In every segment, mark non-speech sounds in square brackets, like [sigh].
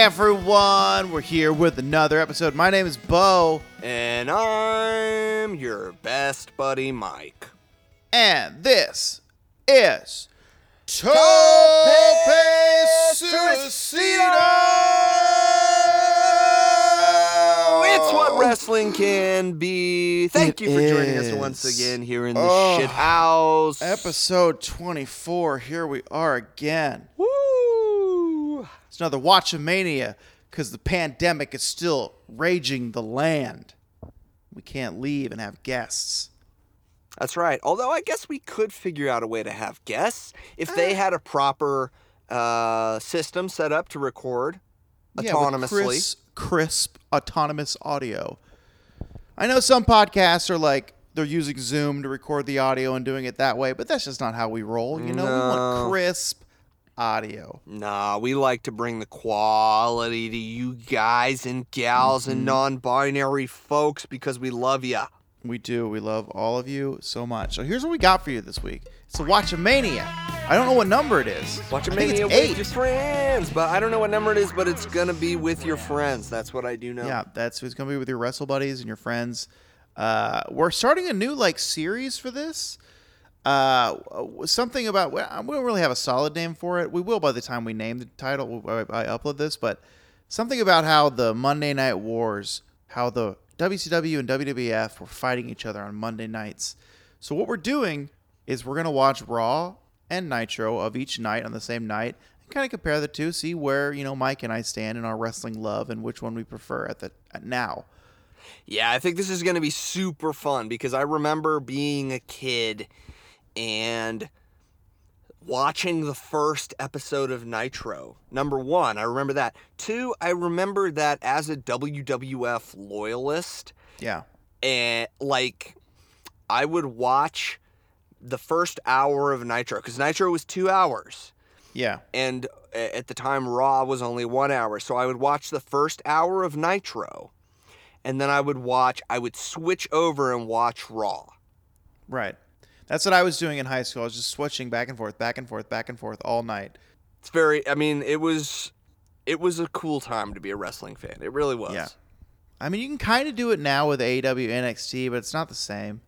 everyone. We're here with another episode. My name is Bo, And I'm your best buddy, Mike. and this is Tope Suicido. It's what oh. wrestling can be. Thank It you for joining us once is. again here in the Oh. shit house. Episode 24. Here we are again. Woo! It's another Watch of Mania because the pandemic is still raging the land. We can't leave and have guests. That's right. Although I guess we could figure out a way to have guests if they had a proper uh, system set up to record Yeah, with crisp, crisp, autonomous audio. I know some podcasts are like they're using Zoom to record the audio and doing it that way, but that's just not how we roll. You know, we want crisp audio. Nah, we like to bring the quality to you guys and gals Mm-hmm. and non-binary folks because we love ya. We do. We love all of you so much. So here's what we got for you this week. It's a Watch a Mania. I don't know what number it is. Watch a mania it's with eight. your friends, but I don't know what number it is, but it's gonna be with your friends. That's what I do know. Yeah, that's who's gonna be with your wrestle buddies and your friends. Uh, we're starting a new like series for this. Uh, something about we don't really have a solid name for it. We will by the time we name the title. I, upload this, but something about how the Monday Night Wars, how the WCW and WWF were fighting each other on Monday nights. So what we're doing is we're gonna watch Raw and Nitro of each night on the same night and kind of compare the two, see where you know Mike and I stand in our wrestling love and which one we prefer at the at now. Yeah, I think this is gonna be super fun because I remember being a kid and watching the first episode of Nitro. Number one, I remember that. Two, I remember that as a WWF loyalist, Yeah. and like I would watch the first hour of Nitro because Nitro was two hours. Yeah. and at the time Raw was only one hour. So I would watch the first hour of Nitro, and then I would watch. I would switch over and watch Raw. Right. That's what I was doing in high school. I was just switching back and forth, back and forth, back and forth all night. It's very. I mean, it was. It was a cool time to be a wrestling fan. It really was. Yeah. I mean, you can kind of do it now with AEW NXT, but it's not the same.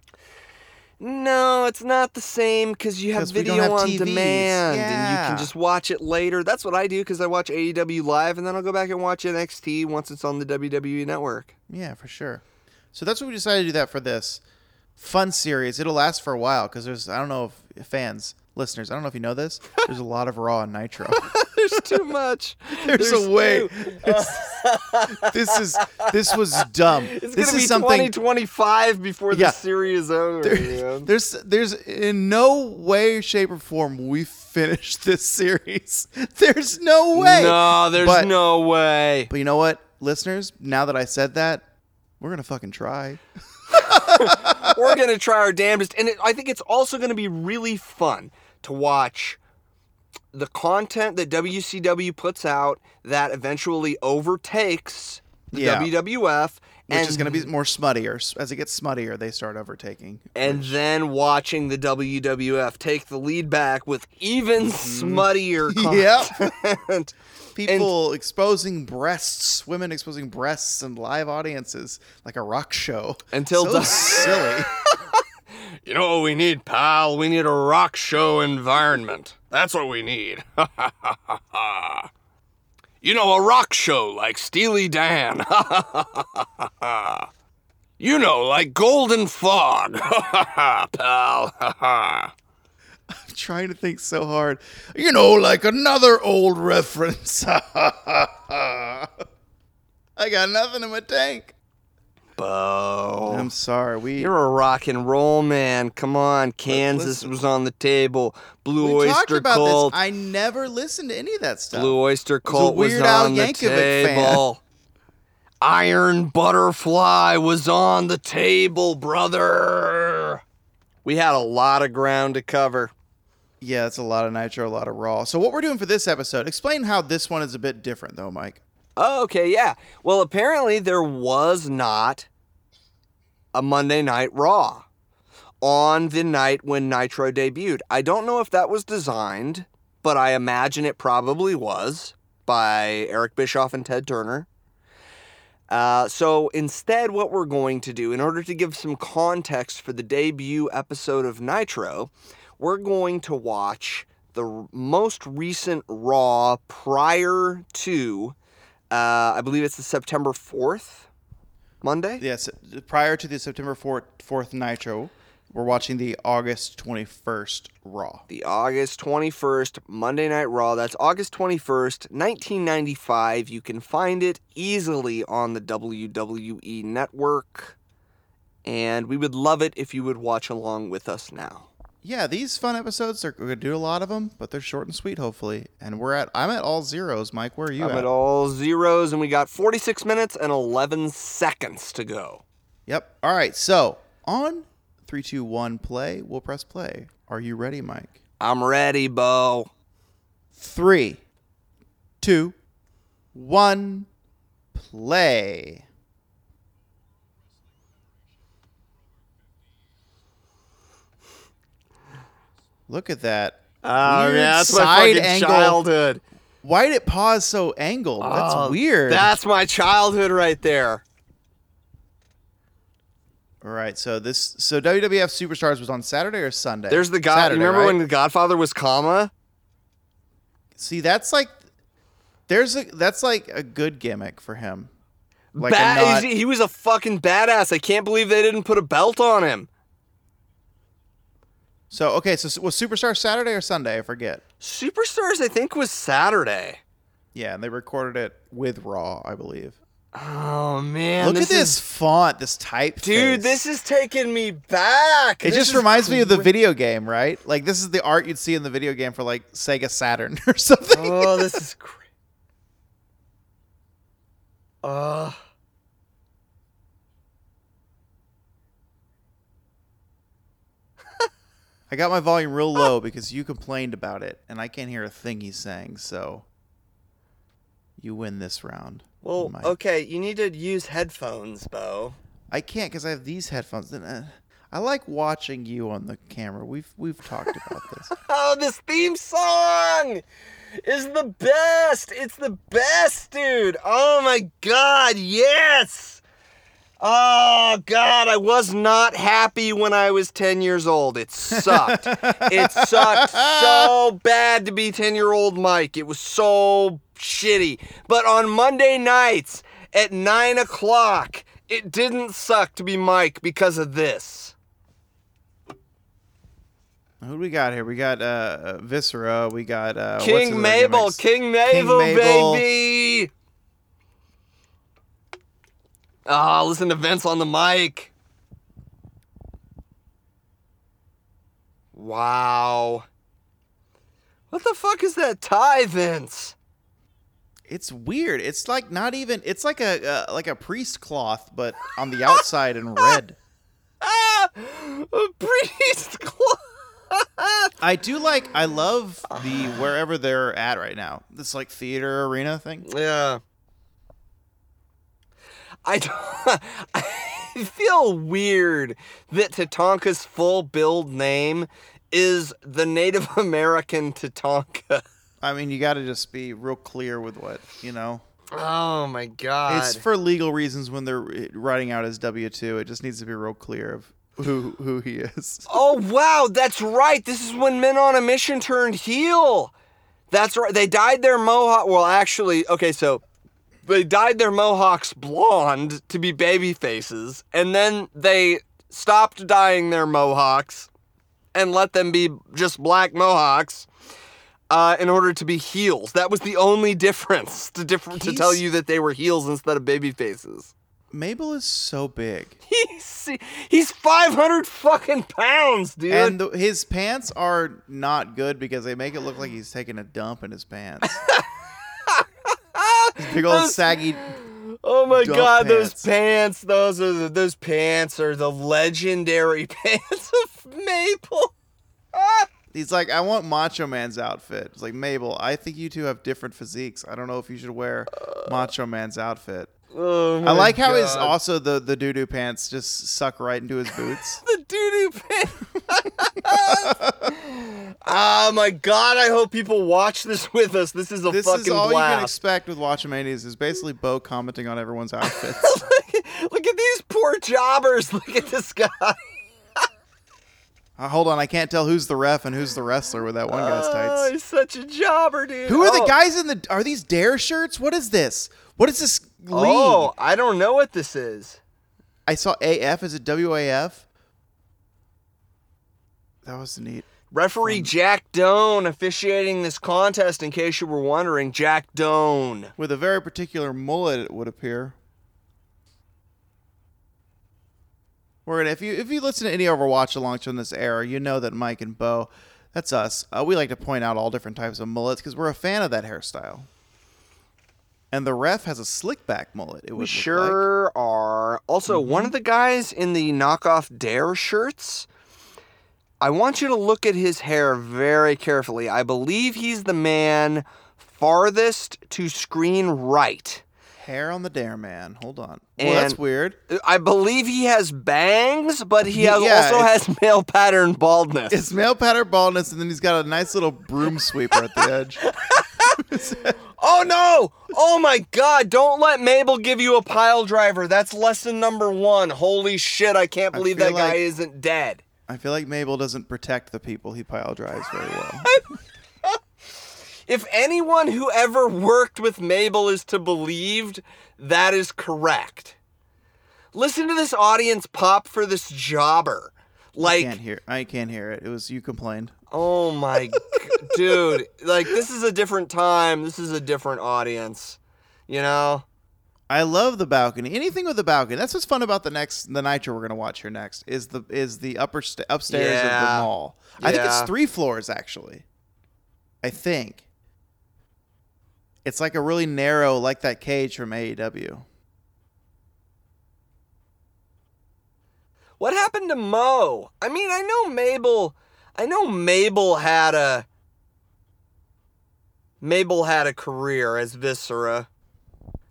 No, it's not the same because you have video have on TVs. demand and you can just watch it later. That's what I do because I watch AEW live and then I'll go back and watch NXT once it's on the WWE network. Yeah, for sure. So that's what we decided to do that for this fun series. It'll last for a while because there's I don't know if fans, listeners, I don't know if you know this. [laughs] There's a lot of Raw and Nitro. [laughs] There's too much. [laughs] There's, a way. this is this was dumb. It's this gonna is be something 2025 before Yeah. the series is over. man. There's there's in no way, shape, or form we finish this series. There's no way. No, there's But- no way. But you know what, listeners? Now that I said that, we're gonna fucking try. [laughs] We're gonna try our damnedest, and it, I think it's also gonna be really fun to watch the content that WCW puts out that eventually overtakes the Yeah. WWF, Which and is gonna be more smuttier. As it gets smuttier, they start overtaking. and then watching the WWF take the lead back with even Mm-hmm. smuttier [laughs] Yep. Content. People exposing breasts, women exposing breasts, and live audiences like a rock show. Until so the- [laughs] silly. [laughs] You know what we need, pal? We need a rock show environment. That's what we need. [laughs] you know, a rock show like Steely Dan. you know, like Golden Fog. pal. [laughs] Trying to think so hard. You know, like another old reference. [laughs] I got nothing in my tank. Bo. I'm sorry. We You're a rock and roll man. Come on, Kansas listen- was on the table. Blue we talked Oyster about Cult. this. I never listened to any of that stuff. Blue Oyster Cult was, Weird Al on the Yankovic fan. table. Iron Butterfly was on the table, brother. We had a lot of ground to cover. Yeah, it's a lot of nitro, a lot of raw. So what we're doing for this episode? Explain how this one is a bit different, though, Mike. Oh, okay, yeah. Well, apparently there was not a Monday Night Raw on the night when Nitro debuted. I don't know if that was designed, but I imagine it probably was. by Eric Bischoff and Ted Turner. Uh, so instead, what we're going to do, in order to give some context for the debut episode of Nitro, we're going to watch the most recent Raw prior to, uh, I believe it's the September 4th Monday. Yes, prior to the September 4th, 4th Nitro, we're watching the August 21st Raw. the August 21st Monday Night Raw. That's August 21st, 1995. You can find it easily on the WWE network. And we would love it if you would watch along with us now. Yeah, these fun episodes are we're gonna do a lot of them, but they're short and sweet, hopefully. And we're at I'm at all zeros, Mike. Where are you I'm at? at all zeros, and we got 46 minutes and 11 seconds to go. Yep. All right. So on three, two, one, play. We'll press play. Are you ready, Mike? I'm ready, Bo. Three, two, one, play. Look at that. Oh, Weird yeah, that's my side fucking angle. childhood. Why did it pause so angled? That's Oh, weird. That's my childhood right there. All right. So this so WWF Superstars was on Saturday or Sunday? There's the guy. Saturday, remember right? when the Godfather was comma? See, that's like there's a that's like a good gimmick for him. Like Ba- not- he was a fucking badass. I can't believe they didn't put a belt on him. So okay, so was Superstar Saturday or Sunday? I forget. Superstars, I think, was Saturday. Yeah, and they recorded it with Raw, I believe. Oh man, Look at this is- font, this type. dude. This is taking me back. It This just reminds me of the video game, right? Like this is the art you'd see in the video game for like Sega Saturn [laughs] or something. Oh, this is crazy. [laughs] Uh, I got my volume real low because you complained about it, and I can't hear a thing he's saying. So you win this round. well, Mike. okay. You need to use headphones, Bo. I can't because I have these headphones. Uh, I like watching you on the camera. We've we've talked about this. [laughs] Oh, this theme song is the best. It's the best, dude. Oh my god, yes. Oh god, I was not happy when I was 10 years old. It sucked. it [laughs] sucked so bad to be 10-year-old Mike. It was so shitty. But on Monday nights at 9 o'clock, it didn't suck to be Mike because of this. Who do we got here? We got uh, uh, Viscera. We got uh, King Mabel. King Mabel, Mabel. baby. Ah, listen to Vince on the mic. Wow. What the fuck is that tie, Vince? It's weird. It's like not even. It's like a uh, like a priest cloth, but on the outside in red. [laughs] Ah, a priest [laughs] cloth. I do like. I love the wherever they're at right now. This like theater arena thing. Yeah. I, [laughs] I feel weird that Tatanka's full build name is the Native [laughs] American Tatanka. I mean, you got to just be real clear with what you know. Oh my god. It's for legal reasons when they're uh, writing out his W two. It just needs to be real clear of who who he is. [laughs] oh wow, that's right. This is when Men on a Mission turned heel. That's right. They dyed their mohawk. Well, actually, okay, so they dyed their mohawks blonde to be baby faces, and then they stopped dyeing their mohawks and let them be just black mohawks uh, in order to be heels. That was the only [laughs] difference to different to tell you that they were heels instead of baby faces. Mabel is so big, [laughs] He's he's 500 fucking pounds, dude. and the, his pants are not good because they make it look like he's taking a dump in his pants. [laughs] Big old Those- saggy. Oh my god, those pants. pants, those are the, those pants are the legendary [laughs] pants of Mabel. Ah! He's like, I want Macho Man's outfit. It's like Mabel. I think you two have different physiques. I don't know if you should wear Macho Man's outfit. Oh I like how his also the the doo doo pants just suck right into his boots. [laughs] the doo doo pants. oh [laughs] my god! I hope people watch this with us. This is a This fucking is all you can expect with Watchamanias is basically Bo commenting on everyone's [laughs] outfits. Look at these poor jobbers. Look at this guy. Uh, hold on, I can't tell who's the ref and who's the wrestler with that one guy's tights. Oh, tights. he's such a jobber, dude. Who are the Oh. guys in the? Are these Dare shirts? What is this? What is this league? Oh, I don't know what this is. I saw AF. Is it WAF? That was neat. Referee Jack Doan officiating this contest. In case you were wondering, Jack Doan. With a very particular mullet, it would appear. We're gonna if you if you listen to any of our watch alongs from this era, you know that Mike and Bo, that's us. Uh, we like to point out all different types of mullets because we're a fan of that hairstyle. And the ref has a slick back mullet. It was sure are. Also, one mm-hmm. of the guys in the knockoff Dare shirts, I want you to look at his hair very carefully. I believe he's the man farthest to screen right. hair on the Dare Man. Hold on. well, that's weird. I believe he has bangs, but he has, yeah, also has male pattern baldness. It's male pattern baldness, and then he's got a nice little broom sweeper at the edge. [laughs] Oh no! Oh my god, don't let Mabel give you a pile driver. That's lesson number one. Holy shit, I can't believe feel that guy isn't dead. I feel like Mabel doesn't protect the people he pile drives very well. [laughs] If anyone who ever worked with Mabel is to believed, that is correct. Listen to this audience pop for this jobber. Like I Like, can't hear. I can't hear it. It was you complained. Oh my, dude. Like, this is a different time. This is a different audience. You know? I love the balcony. Anything with the balcony. That's what's fun about the next the Nitro we're gonna watch here next is the is the upper sta upstairs of the Yeah. mall. I think it's three floors actually. I think. It's like a really narrow, like that cage from AEW. What happened to Mo? I mean, I know Mabel. I know Mabel had a. Mabel had a career as Viscera.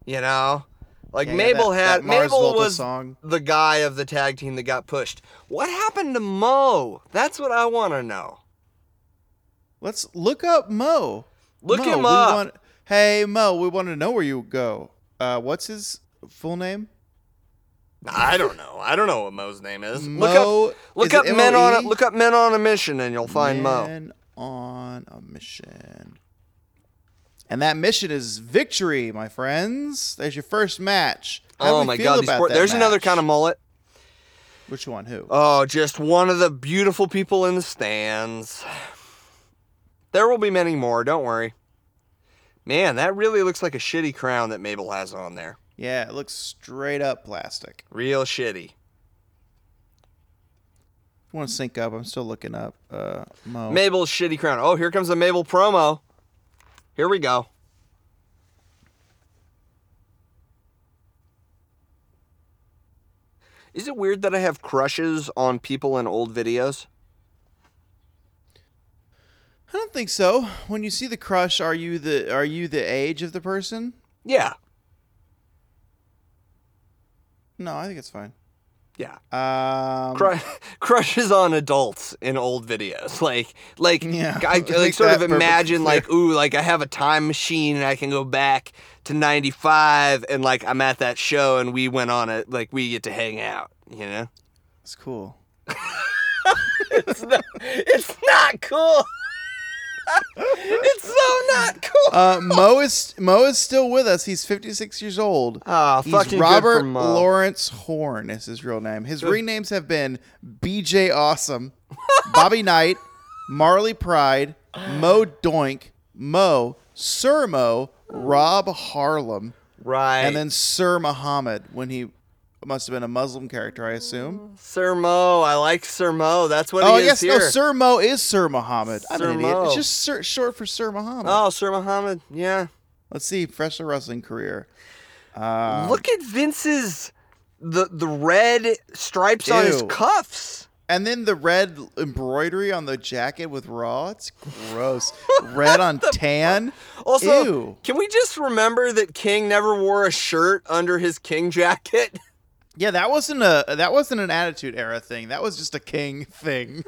You know, like Yeah, Mabel that- had. that Mabel was song. the guy of the tag team that got pushed. What happened to Mo? That's what I want to know. Let's look up Mo. Look Mo, him up. want- hey Mo, we want to know where you go. Uh, what's his full name? I don't know. I don't know what Mo's name is. look up. Look is up men on a, look up men on a mission, and you'll find Mo. Men on a mission. And that mission is victory, my friends. There's your first match. How Oh my god! These about poor, that there's another kind of mullet. Which one? Who? Oh, just one of the beautiful people in the stands. There will be many more, don't worry. Man, that really looks like a shitty crown that Mabel has on there. Yeah, it looks straight up plastic. Real shitty. I want to sync up. I'm still looking up uh, Mo. Mabel's shitty crown. Oh, here comes a Mabel promo. Here we go. Is it weird that I have crushes on people in old videos? I don't think so. When you see the crush, are you the are you the age of the person? Yeah. No, I think it's fine. Yeah. Um, Cru- [laughs] crushes on adults in old videos [laughs] like like Yeah, I, [laughs] like sort of imagine like ooh like I have a time machine and I can go back to 95 and like I'm at that show and we went on it like we get to hang out you know it's cool. it's not it's not cool [laughs] it's so not cool Uh, Mo is Mo is still with us. He's 56 years old. oh He's fucking Robert good. Lawrence Horne is his real name. His ring names have been BJ Awesome, Bobby Knight, Marley Pride, Mo Doink, Mo, Sir Mo, Rob Harlem, right and then Sir Muhammad when he must have been a Muslim character, I assume. Sir Mo I like Sir Mo that's what Oh, he guess is here no. Sir Mo is Sir Muhammad. I'm Sir an idiot. Mo. It's just sir, short for Sir Muhammad. oh Sir Muhammad yeah Let's see, professional wrestling career. Um, Look at Vince's the the red stripes on his cuffs. And then the red embroidery on the jacket with raw. It's gross. red on [laughs] [laughs] tan. Also, Ew. can we just remember that King never wore a shirt under his King jacket? [laughs] Yeah, that wasn't a that wasn't an attitude era thing. That was just a king [laughs] thing.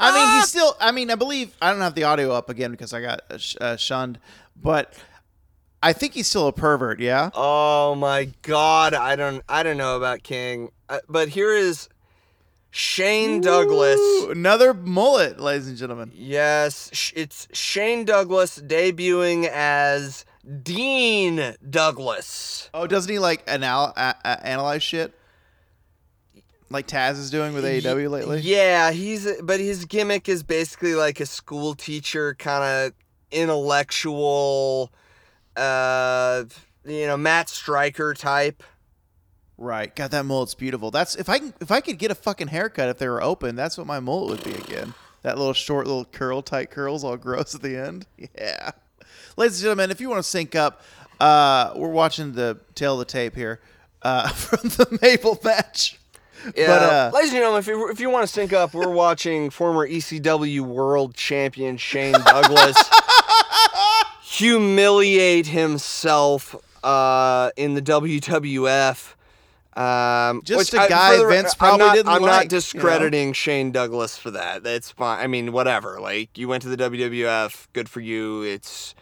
I mean, he's still. I mean, I believe I don't have the audio up again because I got uh, uh, shunned, but I think he's still a pervert. Yeah. Oh my God, I don't, I don't know about King, uh, but here is Shane Douglas. Another mullet, ladies and gentlemen. Yes, sh- it's Shane Douglas debuting as Dean Douglas. Oh, doesn't he like anal- a- a- analyze shit? Like Taz is doing with AEW lately. Yeah, he's but his gimmick is basically like a school teacher kind of intellectual uh you know, Matt Striker type. Right. God, that mullet's beautiful. That's if I can, if I could get a fucking haircut if they were open, that's what my mullet would be again. That little short little curl, tight curls, all [laughs] gross at the end. Yeah. Ladies and gentlemen, if you want to sync up, uh, we're watching the tail of the tape here uh, [laughs] from the Mabel match. Yeah, But, uh, ladies and gentlemen, if you, if you want to sync up, we're watching former ECW World Champion Shane Douglas [laughs] humiliate himself uh, in the WWF. Um, Just a I- guy for the- Vince I'm probably not, didn't I'm like, not you know? discrediting Shane Douglas for that. That's fine. I mean, whatever. Like you went to the WWF, good for you. It's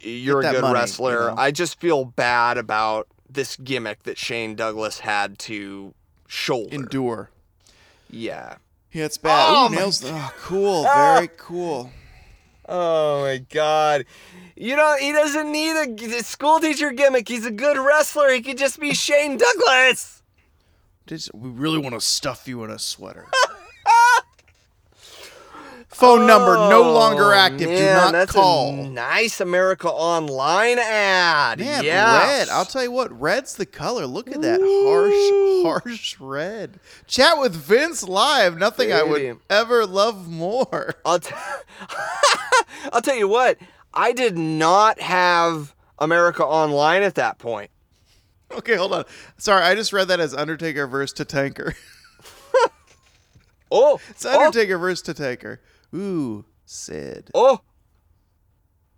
you're a good money, you wrestler. know? I just feel bad about this gimmick that Shane Douglas had to shoulder. Endure. yeah. Yeah, it's bad. Oh, Ooh, nails. Oh, cool. Ah! Very cool. Oh my god. You know, he doesn't need a school teacher gimmick. He's a good wrestler. He could just be Shane Douglas. We really want to stuff you in a sweater. [laughs] Phone number no oh, longer Oh, active. Do not that's call. A nice America Online ad. Man, yes. red. I'll tell you what, red's the color. Look at that Ooh. harsh, harsh red. Chat with Vince live. Nothing I would ever love more. [laughs] I'll, t- [laughs] I'll tell you what. I did not have America Online at that point. Okay, hold on. Sorry, I just read that as Undertaker versus Tatanker. [laughs] Oh, It's Undertaker oh. versus Tatanker. Ooh, Sid. oh,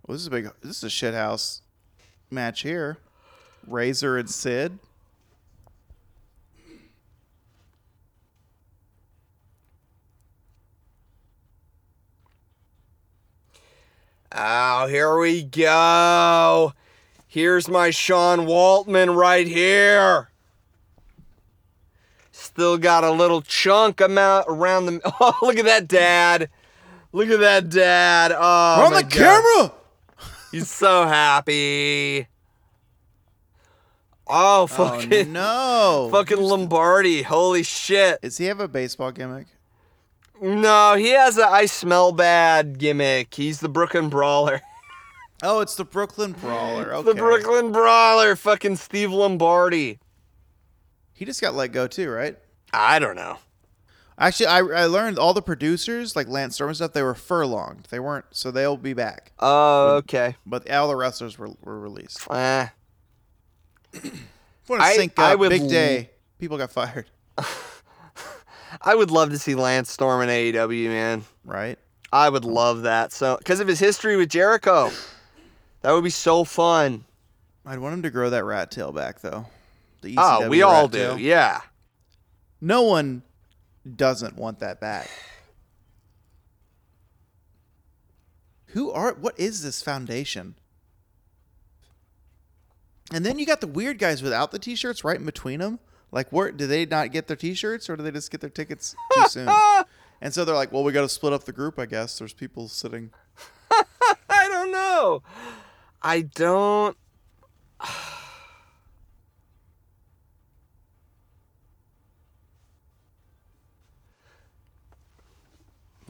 Well, this is a big. This is a shithouse match here. Razor and Sid. Oh, here we go. Here's my Sean Waltman right here. Still got a little chunk amount around the. [laughs] Oh, look at that dad. Look at that dad. Oh, We're on the God. camera. He's so happy. Oh, Oh fucking, no! [laughs] fucking Lombardi. Holy shit. Does he have a baseball gimmick? No, he has a I smell bad gimmick. He's the Brooklyn Brawler. [laughs] Oh, it's the Brooklyn Brawler. Okay. The Brooklyn Brawler, fucking Steve Lombardi. He just got let go too, right? I don't know. Actually, I, I learned all the producers, like Lance Storm and stuff, they were furlonged. They weren't, so they'll be back. Oh, okay. But all the wrestlers were, were released. [clears throat] Eh. Want to I- sync I up? would Big l- day. People got fired, [laughs] I would love to see Lance Storm in AEW, man. right? I would love that. So, because of his history with Jericho, that would be so fun. I'd want him to grow that rat tail back, though. The Oh, ECW we all do. tail. Yeah. No one doesn't want that back. Who are? What is this foundation? And then you got the weird guys without the t-shirts right in between them. Like, where do they not get their t-shirts, or do they just get their tickets too soon? [laughs] and so they're like, "Well, we got to split up the group. I guess there's people sitting." [laughs] I don't know. I don't. [sighs]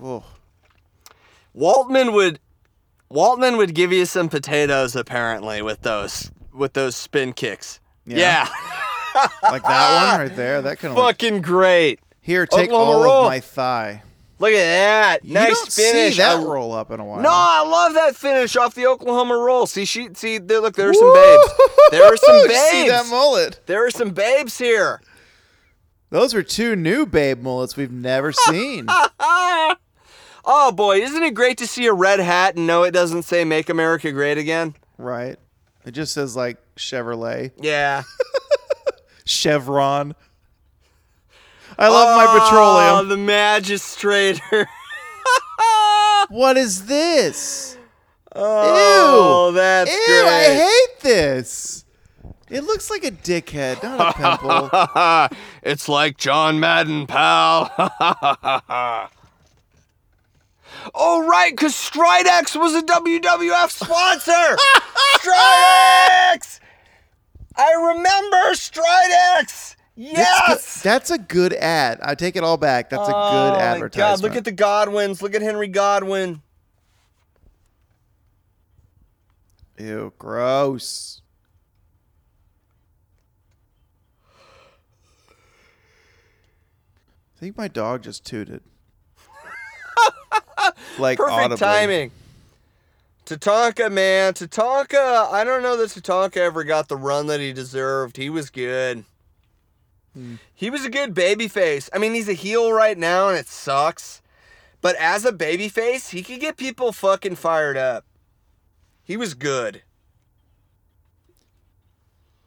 Oh, Waltman would Waltman would give you some potatoes apparently with those with those spin kicks. Yeah. Yeah. like that one [laughs] right there. That kind of Fucking great. here. Take Oklahoma all roll. of my thigh. Look at that. You nice finish. see that I- roll up in a while. No, I love that finish off the Oklahoma roll. See, she, see, there, look, there are some babes. There are some [laughs] babes. See that mullet? There are some babes here. Those are two new babe mullets we've never [laughs] seen. Oh boy, isn't it great to see a red hat and know it doesn't say "Make America Great Again"? right. It just says like Chevrolet. Yeah. [laughs] Chevron. I love my Oh, petroleum. the magistrator. [laughs] What is this? oh, that's Ew, great. I hate this. It looks like a dickhead, not a pimple. [laughs] it's like John Madden, pal. Oh, right, because Stridex was a WWF sponsor. [laughs] Stridex! I remember Stridex. That's, Yes! good- that's a good ad. I take it all back. That's a Oh, good my advertisement. God, look at the Godwinns. Look at Henry Godwinn. Ew, gross. I think my dog just tooted. Like Perfect audibly. timing. Tatanka, man. Tatanka, I don't know that Tatanka ever got the run that he deserved. He was good. Hmm. He was a good babyface. I mean, he's a heel right now and it sucks. But as a babyface, he could get people fucking fired up. He was good.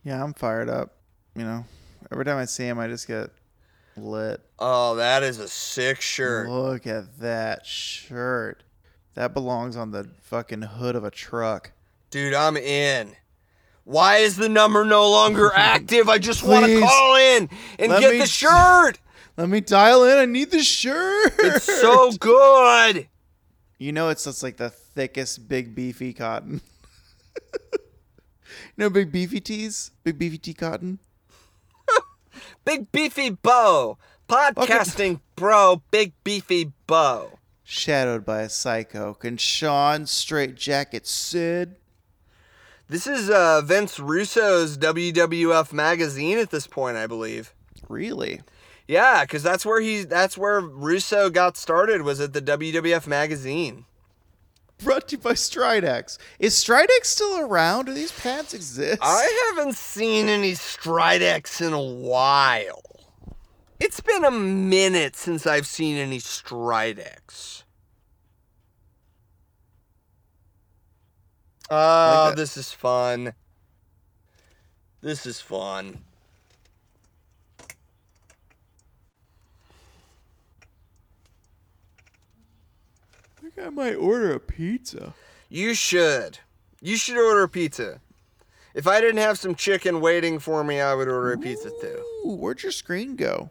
Yeah, I'm fired up. You know, every time I see him, I just get lit. Oh, that is a sick shirt. Look at that shirt. That belongs on the fucking hood of a truck. Dude, I'm in. Why is the number no longer [laughs] active? I just want to Please. call in and Let get me- the shirt. Let me dial in. I need the shirt. It's so good. You know, it's just like the thickest, big beefy cotton. [laughs] you know, big beefy tees, big beefy tee cotton. Big beefy Bo, Podcasting bro, big beefy Bo. Shadowed by a psycho. Can Sean straight jacket Sid? This is uh, Vince Russo's WWF magazine at this point, I believe. Really? Yeah, because that's where he that's where Russo got started was at the WWF magazine. Brought to you by Stridex. Is Stridex still around? Do these pants exist? I haven't seen any Stridex in a while. It's been a minute since I've seen any Stridex. Oh, that. this is fun. This is fun. I might order a pizza. You should. You should order a pizza. If I didn't have some chicken waiting for me, I would order a pizza too. Ooh, where'd your screen go?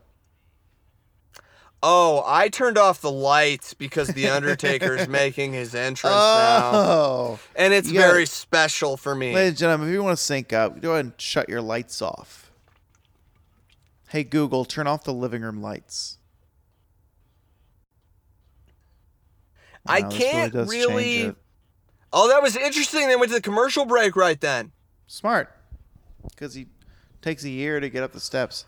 Oh, I turned off the lights because the Undertaker's [laughs] making his entrance now. Oh. And it's You gotta- very special for me. Ladies and gentlemen, if you want to sync up, go ahead and shut your lights off. Hey, Google, turn off the living room lights. I can't does really. Oh, that was interesting. They went to the commercial break right then. Smart. Because he takes a year to get up the steps.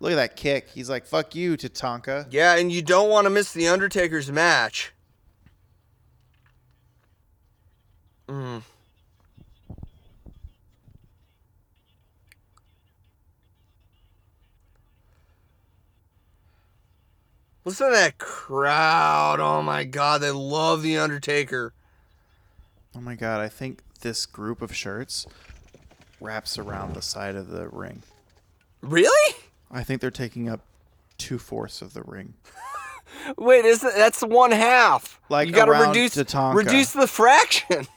Look at that kick. He's like, fuck you, Tatanka. Yeah, and you don't want to miss the Undertaker's match. Mm. Listen to that crowd. Oh my god, they love the Undertaker. Oh my god, I think this group of shirts wraps around the side of the ring. Really? I think they're taking up two fourths of the ring. [laughs] Wait, is that, that's one half? Like you gotta reduce Tatanka. reduce the fraction. [laughs]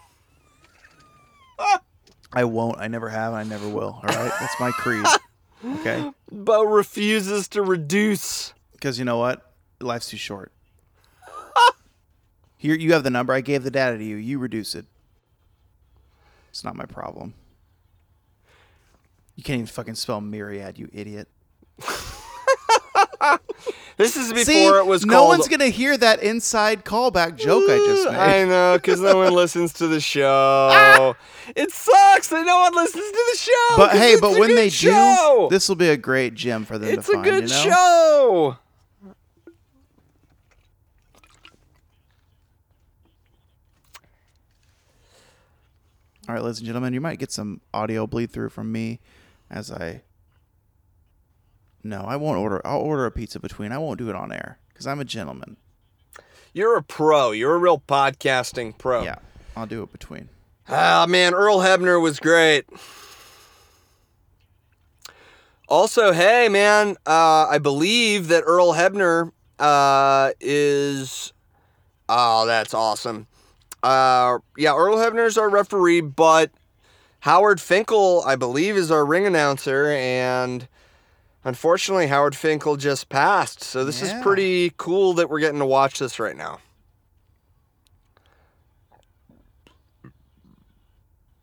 I won't. I never have. I never will. All right? That's my creed. [laughs] Okay? Bo refuses to reduce. Because you know what? Life's too short. Here, you have the number. I gave the data to you. You reduce it. It's not my problem. You can't even fucking spell myriad, you idiot. [laughs] This is before See, it was no called. one's gonna hear that inside callback joke I just made. I know, because no one listens to the show. [laughs] it sucks that no one listens to the show. But hey, but when they show. do, this will be a great gem for them it's to a find. good you know? show. All right, ladies and gentlemen, you might get some audio bleed through from me as I. No, I won't order. I'll order a pizza between. I won't do it on air because I'm a gentleman. You're a pro. You're a real podcasting pro. Yeah, I'll do it between. Ah, man, Earl Hebner was great. Also, hey man, uh, I believe that Earl Hebner uh, is. Oh, that's awesome. Uh, yeah, Earl Hebner is our referee, but Howard Finkel, I believe, is our ring announcer, and unfortunately, Howard Finkel just passed. So this Yeah. is pretty cool that we're getting to watch this right now.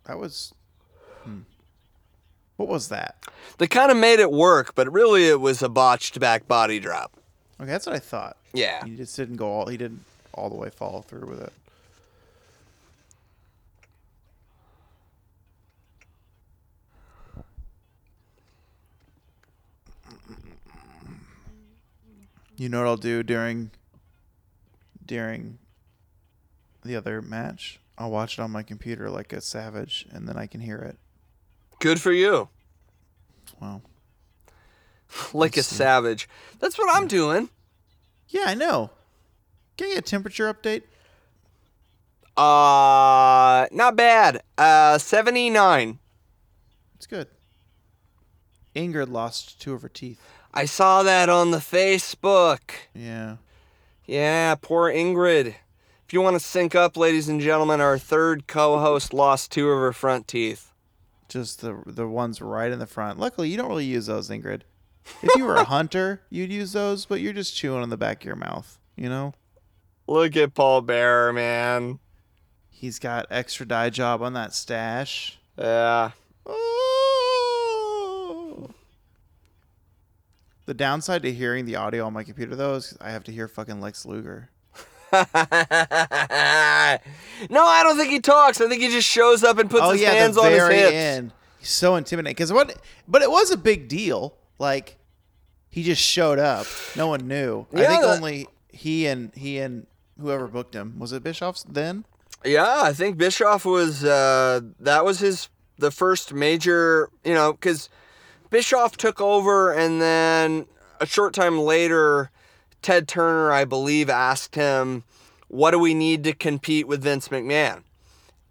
That was. Hmm. What was that? They kind of made it work, but really it was a botched back body drop. Okay, that's what I thought. Yeah. He just didn't go all. He didn't all the way follow through with it. You know what I'll do during during the other match? I'll watch it on my computer like a savage, and then I can hear it. Good for you. Wow. [laughs] Like a Let's see. savage. That's what I'm doing. Yeah, I know. Can I get a temperature update? Uh, not bad. Uh, 79. It's good. Ingrid lost two of her teeth. I saw that on the Facebook. Yeah. Yeah, poor Ingrid. If you want to sync up, ladies and gentlemen, our third co-host lost two of her front teeth. Just the the ones right in the front. Luckily, you don't really use those, Ingrid. If you were a [laughs] hunter, you'd use those, but you're just chewing on the back of your mouth. You know. Look at Paul Bearer, man. He's got extra dye job on that stash. Yeah. The downside to hearing the audio on my computer, though, is I have to hear fucking Lex Luger. [laughs] no, I don't think he talks. I think he just shows up and puts his hands the on his very hips. end. He's so intimidating. Because what? But it was a big deal. Like he just showed up. No one knew. I think that- only he and he and whoever booked him was it Bischoff's then. Yeah, I think Bischoff was uh, that was his the first major, you know, because Bischoff took over, and then a short time later, Ted Turner, I believe, asked him, "What do we need to compete with Vince McMahon?"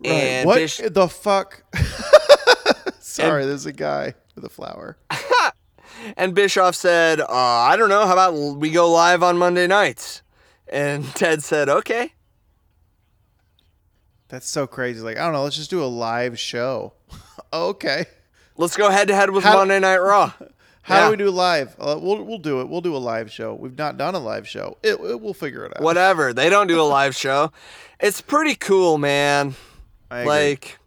And what Bish- the fuck? [laughs] Sorry, there's a guy with a flower. [laughs] and Bischoff said, uh, "I don't know. How about we go live on Monday nights?" And [laughs] Ted said, "Okay." That's so crazy. Like I don't know. Let's just do a live show. okay. Let's go head to head with How- Monday Night Raw. [laughs] How Yeah. do we do live? Uh, we'll we'll do it. We'll do a live show. We've not done a live show. It, it- we'll figure it out. Whatever. They don't do a live show. It's pretty cool, man. I agree. Like,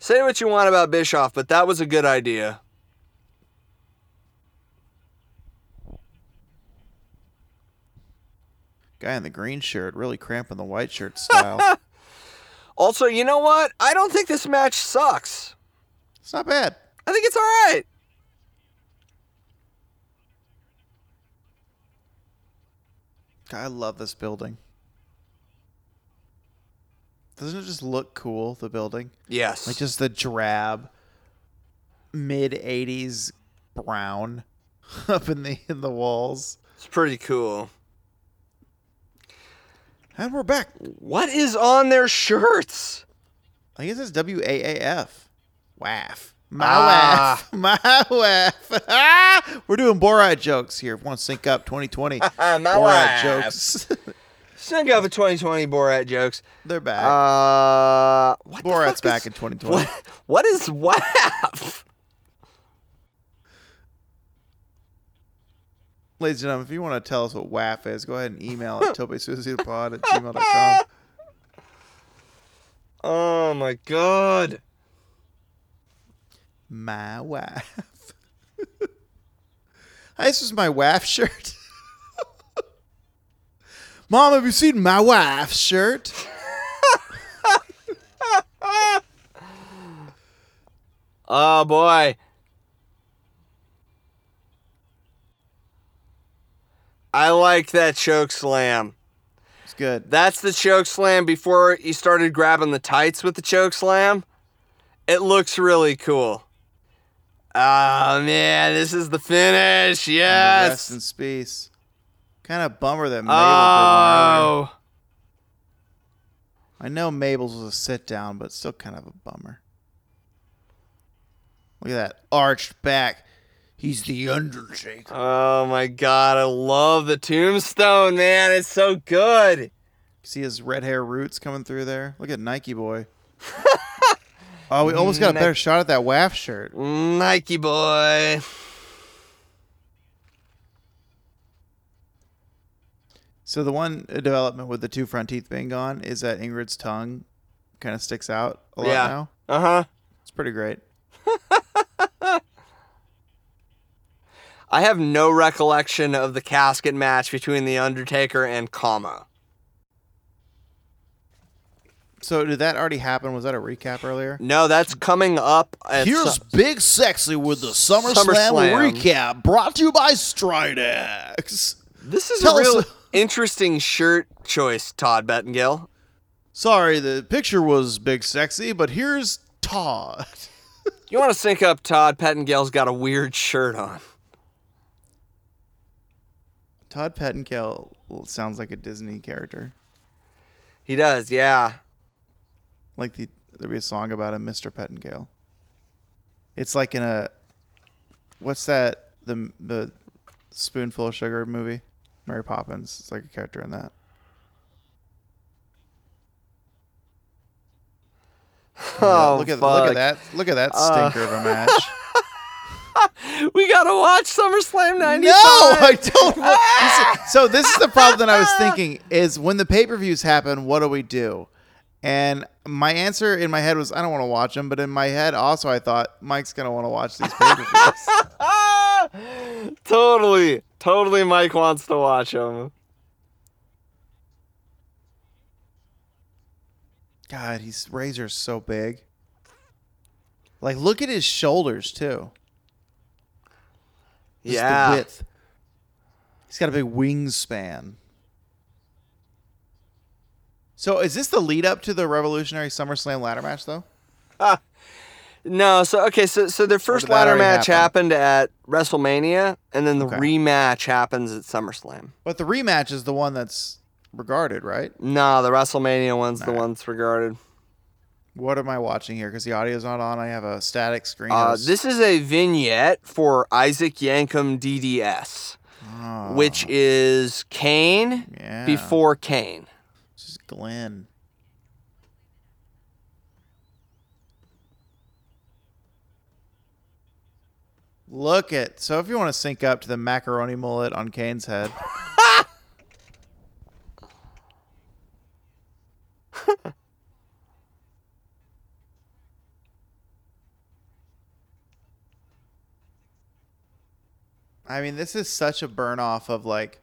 say what you want about Bischoff, but that was a good idea. guy in the green shirt really cramping the white shirt style. [laughs] Also, you know what? I don't think this match sucks. It's not bad. I think it's all right. God, I love this building. Doesn't it just look cool? The building, Yes. like just the drab, mid '80s brown [laughs] up in the in the walls. it's pretty cool. And we're back. What is on their shirts? I guess it's W A A F. WAF. My Ah. WAF. [laughs] My WAF. Ah! We're doing Borat jokes here. If you want to sync up 2020 [laughs] My Borat jokes. [laughs] Sync up a 2020 Borat jokes. They're back. Uh, what Borat's back is- in 2020. What, what is WAF? Ladies and gentlemen, if you want to tell us what WAF is, go ahead and email at topesuicidepod at gmail.com. Oh my god. My WAF. [laughs] Hi, this is my WAF shirt. [laughs] Mom, have you seen my WAF shirt? [laughs] Oh boy. I like that choke slam. It's good. That's the choke slam before he started grabbing the tights with the choke slam. It looks really cool. Oh man, this is the finish. Yes. Rest in space. Kind of bummer that Mabel did one earlier. Oh. I know Mabel's was a sit down, but still kind of a bummer. Look at that arched back. He's the Undertaker. Oh my god, I love the tombstone, man. It's so good. See his red hair roots coming through there. Look at Nike boy. [laughs] oh, we almost got a better shot at that WAF shirt. Nike boy. So the one development with the two front teeth being gone is that Ingrid's tongue kind of sticks out a lot Yeah. now. Uh huh. It's pretty great. [laughs] I have no recollection of the casket match between The Undertaker and Kama. So did that already happen? Was that a recap earlier? No, that's coming up. At Here's some- Big Sexy with the SummerSlam, SummerSlam. recap, brought to you by Stridex. this is tell a real us- interesting shirt choice, Todd Pettengill. Sorry, the picture was Big Sexy, but here's Todd. [laughs] You want to sync up Todd Pettengill's got a weird shirt on. Todd Pettengill sounds like a Disney character. He does, yeah. Like the there'd be a song about him, Mr. Pettengill. It's like in a what's that the the spoonful of sugar movie? Mary Poppins. It's like a character in that. Oh, look at fuck. look at that look at that Uh, stinker of a match. [laughs] We gotta watch SummerSlam 95. No, I don't. wa- Listen, so this is the problem that I was thinking is when the pay per views happen, what do we do? And my answer in my head was I don't want to watch them, but in my head also I thought Mike's gonna want to watch these pay per views. [laughs] totally, totally. Mike wants to watch him. God, he's Razor's so big. Like, look at his shoulders too. Just yeah. width. He's got a big wingspan. So, is this the lead up to the Revolutionary SummerSlam ladder match, though? [laughs] No, so okay, so so their first ladder match happen? happened at WrestleMania, and then the Okay. rematch happens at SummerSlam. But the rematch is the one that's regarded, right? No, the WrestleMania one's the Alright. one that's regarded. What am I watching here? Because the audio's not on. I have a static screen. Uh, this is a vignette for Isaac Yankem DDS, Oh, which is Kane yeah. before Kane. Glenn. Look at so if you want to sync up to the macaroni mullet on Kane's head. [laughs] I mean, this is such a burn off of like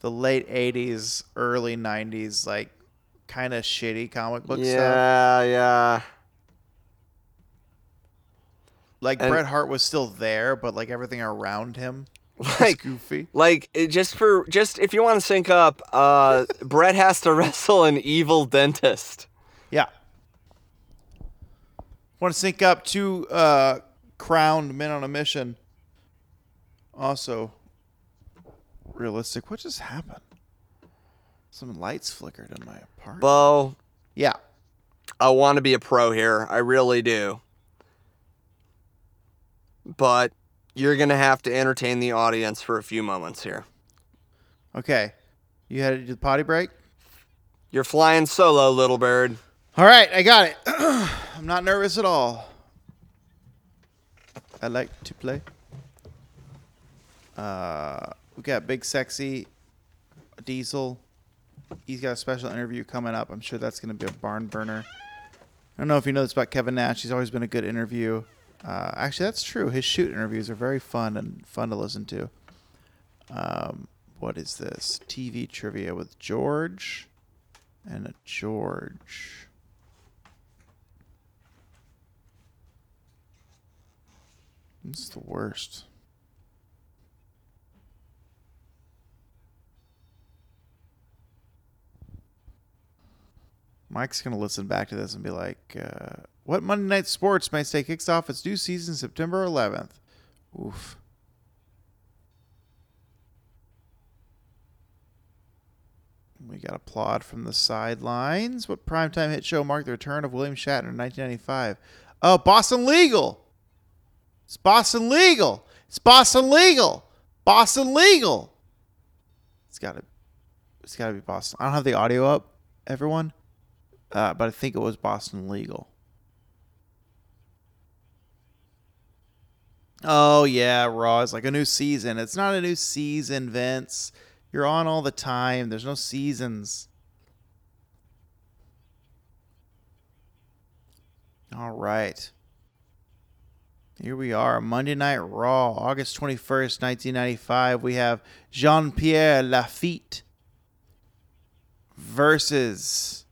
the late 80s, early 90s, like kind of shitty comic book stuff. yeah, yeah. Like And- Bret Hart was still there, but like everything around him was [laughs] Like, goofy. like just for just if you want to sync up, uh, [laughs] Brett has to wrestle an evil dentist. Yeah. Want to sync up two uh, crowned men on a mission. Also, realistic. What just happened? Some lights flickered in my apartment. Bo, yeah. I want to be a pro here. I really do. But you're going to have to entertain the audience for a few moments here. Okay. You had to do the potty break? You're flying solo, little bird. All right, I got it. [clears throat] I'm not nervous at all. I like to play. Uh, we got Big Sexy Diesel. He's got a special interview coming up. I'm sure that's going to be a barn burner. I don't know if you know this about Kevin Nash. He's always been a good interview. Uh, actually, that's true. His shoot interviews are very fun and fun to listen to. Um, what is this? TV trivia with George and a George. Is the worst. Mike's gonna listen back to this and be like, uh, "What Monday Night Sports may stay kicks off its new season September 11th." Oof. We got applaud from the sidelines. What primetime hit show marked the return of William Shatner in 1995? Oh, Boston Legal. It's Boston legal. It's Boston legal. Boston legal. It's gotta it's gotta be Boston. I don't have the audio up, everyone. Uh, but I think it was Boston legal. Oh yeah, Raw is like a new season. It's not a new season, Vince. You're on all the time. There's no seasons. All right. Here we are, Monday Night Raw, August 21st, 1995. We have Jean Pierre Lafitte versus.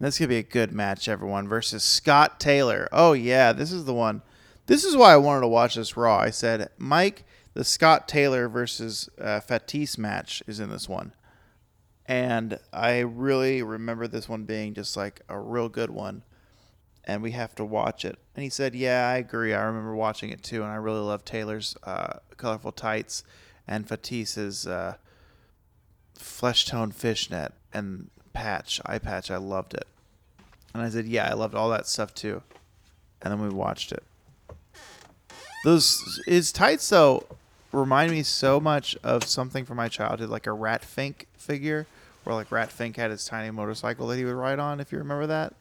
This could be a good match, everyone. Versus Scott Taylor. Oh, yeah, this is the one. This is why I wanted to watch this Raw. I said, Mike, the Scott Taylor versus uh, Fatis match is in this one. And I really remember this one being just like a real good one and we have to watch it. And he said, Yeah, I agree. I remember watching it too, and I really love Taylor's uh, colorful tights and Fatis's uh, flesh tone fishnet and patch, eye patch. I loved it. And I said, Yeah, I loved all that stuff too. And then we watched it. Those his tights though remind me so much of something from my childhood, like a Rat Fink figure, where like Rat Fink had his tiny motorcycle that he would ride on. If you remember that.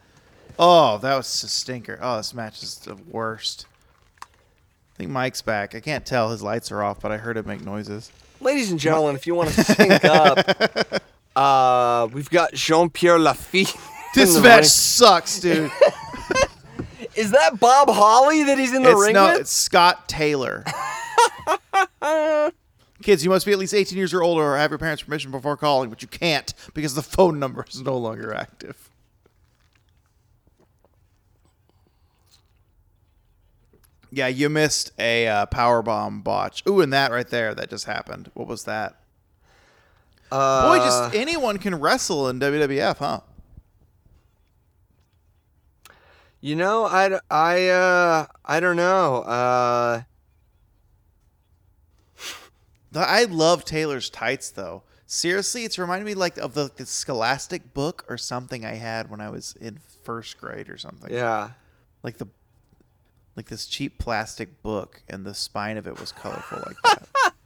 Oh, that was a stinker. Oh, this match is the worst. I think Mike's back. I can't tell. His lights are off, but I heard him make noises. Ladies and gentlemen, if you want to sync up, [laughs] uh, we've got Jean Pierre Lafitte. This match ring. sucks, dude. [laughs] Is that Bob Holly that he's in the it's ring no, with? it's Scott Taylor. [laughs] Kids, you must be at least 18 years or older or have your parents' permission before calling, but you can't because the phone number is no longer active. Yeah, you missed a uh, power bomb botch. Ooh, and that right there, that just happened. What was that? Uh, Boy, just anyone can wrestle in WWF, huh? you know, I, I, uh, I don't know. Uh, I love Taylor's tights though. Seriously, it's reminding me like of the, the Scholastic book or something I had when I was in first grade or something. yeah. Like the like this cheap plastic book and the spine of it was colorful like that. [laughs]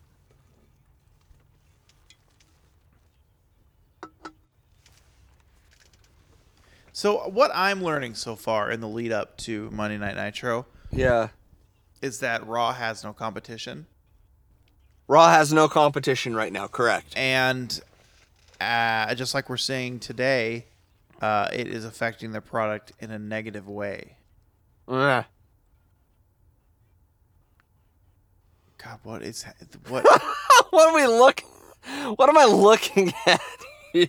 so what I'm learning so far in the lead up to Monday Night Nitro Yeah. is that Raw has no competition. Raw has no competition right now, correct? and uh, just like we're seeing today, uh, it is affecting the product in a negative way. Yeah. God, what is what? [laughs] what are we look? What am I looking at? here?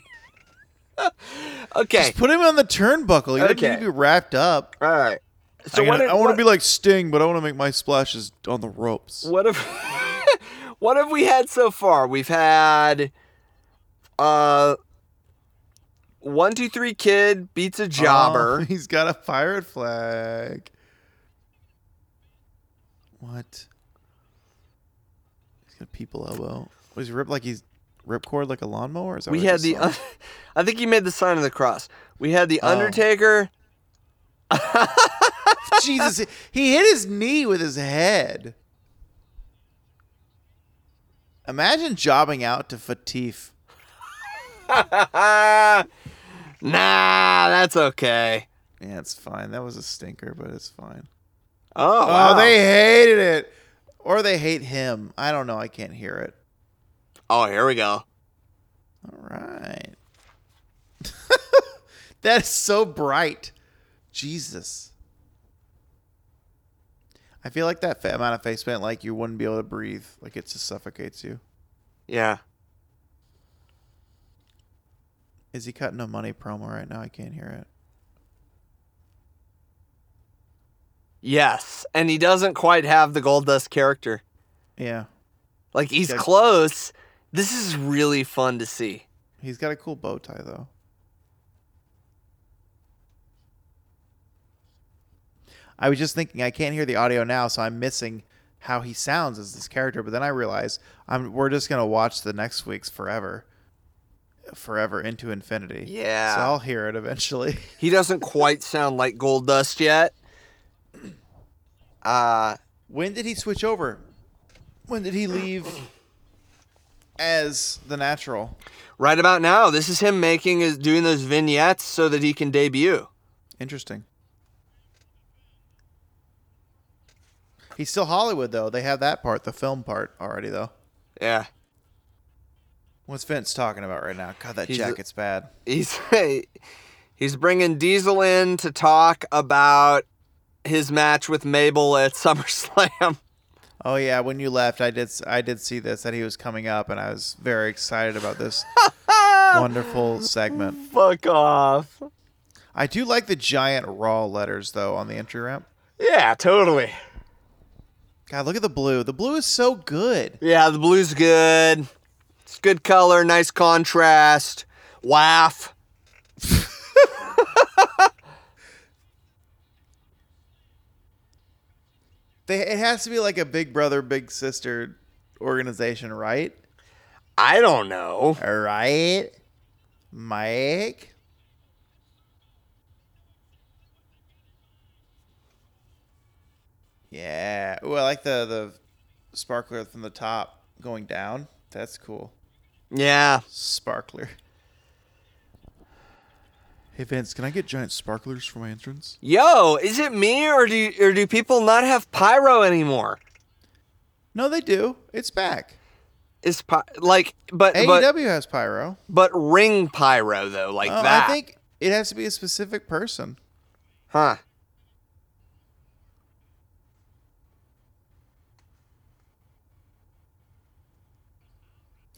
[laughs] okay. Just put him on the turnbuckle. He doesn't need to be wrapped up. All right. So I, gotta- if- I want to be like Sting, but I want to make my splashes on the ropes. What have [laughs] what have we had so far? We've had uh one two three kid beats a Oh, jobber. [laughs] he's got a pirate flag. What? He's got a people elbow. Was he ripped like he's ripcord like a lawnmower? Is that we had the un- [laughs] I think he made the sign of the cross. We had the Oh. Undertaker. [laughs] [laughs] Jesus, he hit his knee with his head. Imagine jobbing out to Fatif. nah, that's okay. Yeah, it's fine. That was a stinker, but it's fine. Oh, Oh, wow. they hated it. Or they hate him. I don't know. I can't hear it. Oh, here we go. All right. [laughs] that is so bright. Jesus. I feel like that amount of face paint, like you wouldn't be able to breathe. Like it just suffocates you. Yeah. Is he cutting a money promo right now? I can't hear it. Yes, and he doesn't quite have the Goldust character. Yeah. Like he's Yeah. close. This is really fun to see. He's got a cool bow tie though. I was just thinking I can't hear the audio now, so I'm missing how he sounds as this character. But then I realize I'm we're just gonna watch the next week's forever, forever into infinity. Yeah. so I'll hear it eventually. [laughs] He doesn't quite sound like Goldust yet. Uh When did he switch over? When did he leave as the natural? Right about now, this is him making is doing those vignettes so that he can debut. Interesting. He's still Hollywood though. They have that part, the film part already though. Yeah. What's Vince talking about right now? God, that He's- jacket's bad. He's [laughs] he's bringing Diesel in to talk about his match with Mabel at [laughs] SummerSlam. Oh yeah, when you left, I did I did see this that he was coming up, and I was very excited about this [laughs] wonderful segment. Fuck off. I do like the giant raw letters though on the entry ramp. Yeah, totally. God, look at the blue. The blue is so good. Yeah, the blue's good. It's good color, nice contrast. Waff. [laughs] They, it has to be like a big brother, big sister organization, right? I don't know. All right, Mike. Yeah. Oh, I like the the sparkler from the top going down. That's cool. Yeah. Sparkler. Hey Vince, can I get giant sparklers for my entrance? Yo, is it me or do or do people not have pyro anymore? No, they do. It's back. Is py- like but AEW but has pyro. but ring pyro though, like Oh, that. I think it has to be a specific person. huh.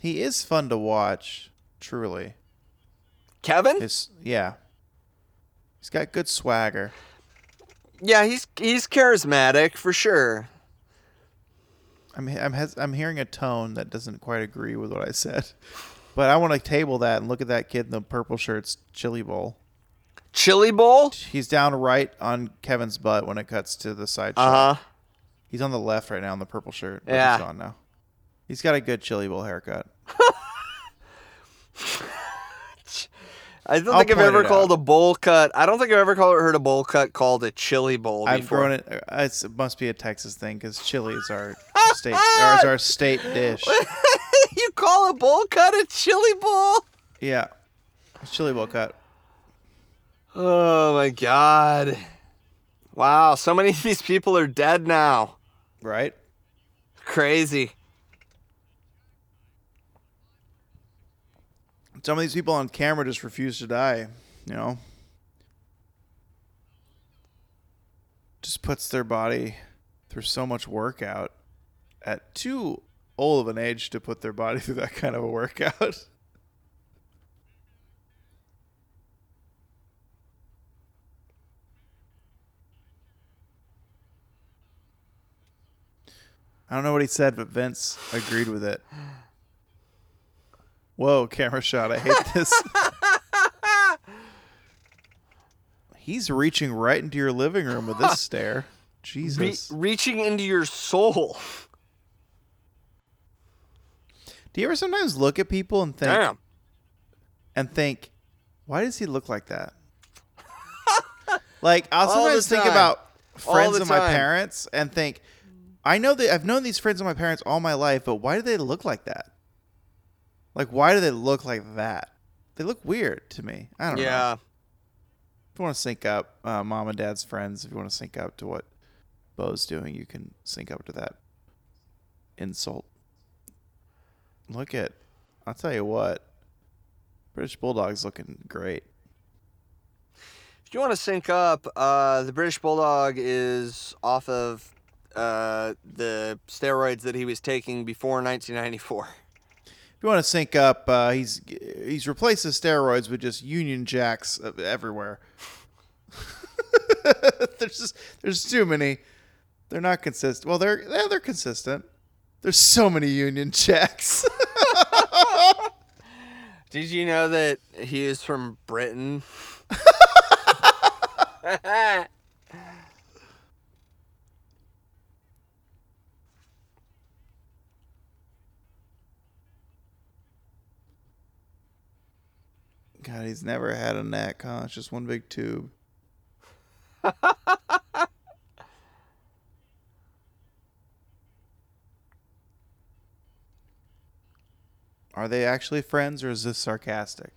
He is fun to watch, truly. Kevin? His yeah. He's got good swagger. Yeah, he's he's charismatic for sure. I'm I'm hes- I'm hearing a tone that doesn't quite agree with what I said. But I want to table that and look at that kid in the purple shirt's chili bowl. Chili bowl? He's down right on Kevin's butt when it cuts to the side shot. Uh huh. He's on the left right now in the purple shirt. but Yeah. He's on now. He's got a good chili bowl haircut. [laughs] I don't I'll think I've ever called out. a bowl cut. I don't think I've ever called, heard a bowl cut called a chili bowl I've before. grown it. uh, It's, it must be a Texas thing because chili is our state. is our state dish. [laughs] you call a bowl cut a chili bowl? Yeah, It's chili bowl cut. Oh my god. Wow, so many of these people are dead now. Right. Crazy. Some of these people on camera just refuse to die. You know. Just puts their body through so much workout at too old of an age to put their body [laughs] through that kind of a workout. [laughs] I don't know what he said, but Vince agreed with it. [laughs] Whoa, camera shot. I hate this. [laughs] He's reaching right into your living room with this [laughs] stare. Re- Jesus. reaching into your soul. Do you ever sometimes look at people and think Damn. and think, why does he look like that? [laughs] like I'll All sometimes think time. about friends of my parents and think, I know that I've known these friends of my parents all my life, but why do they look like that? Like why do they look like that? They look weird to me. I don't know. Yeah. If you want to sync up, uh, mom and dad's friends, if you want to sync up to what Bo's doing, you can sync up to that insult. Look at, I'll tell you what, British Bulldog's looking great. If you want to sync up, uh, the British Bulldog is off of uh, the steroids that he was taking before 1994. You want to sync up, uh, he's he's replaced the steroids with just Union Jacks everywhere. [laughs] there's just there's too many. They're not consistent. Well, they're yeah, they're consistent. There's so many Union Jacks. [laughs] Did you know that he is from Britain? [laughs] God, he's never had a neck, huh? It's just one big tube. [laughs] Are they actually friends or is this sarcastic?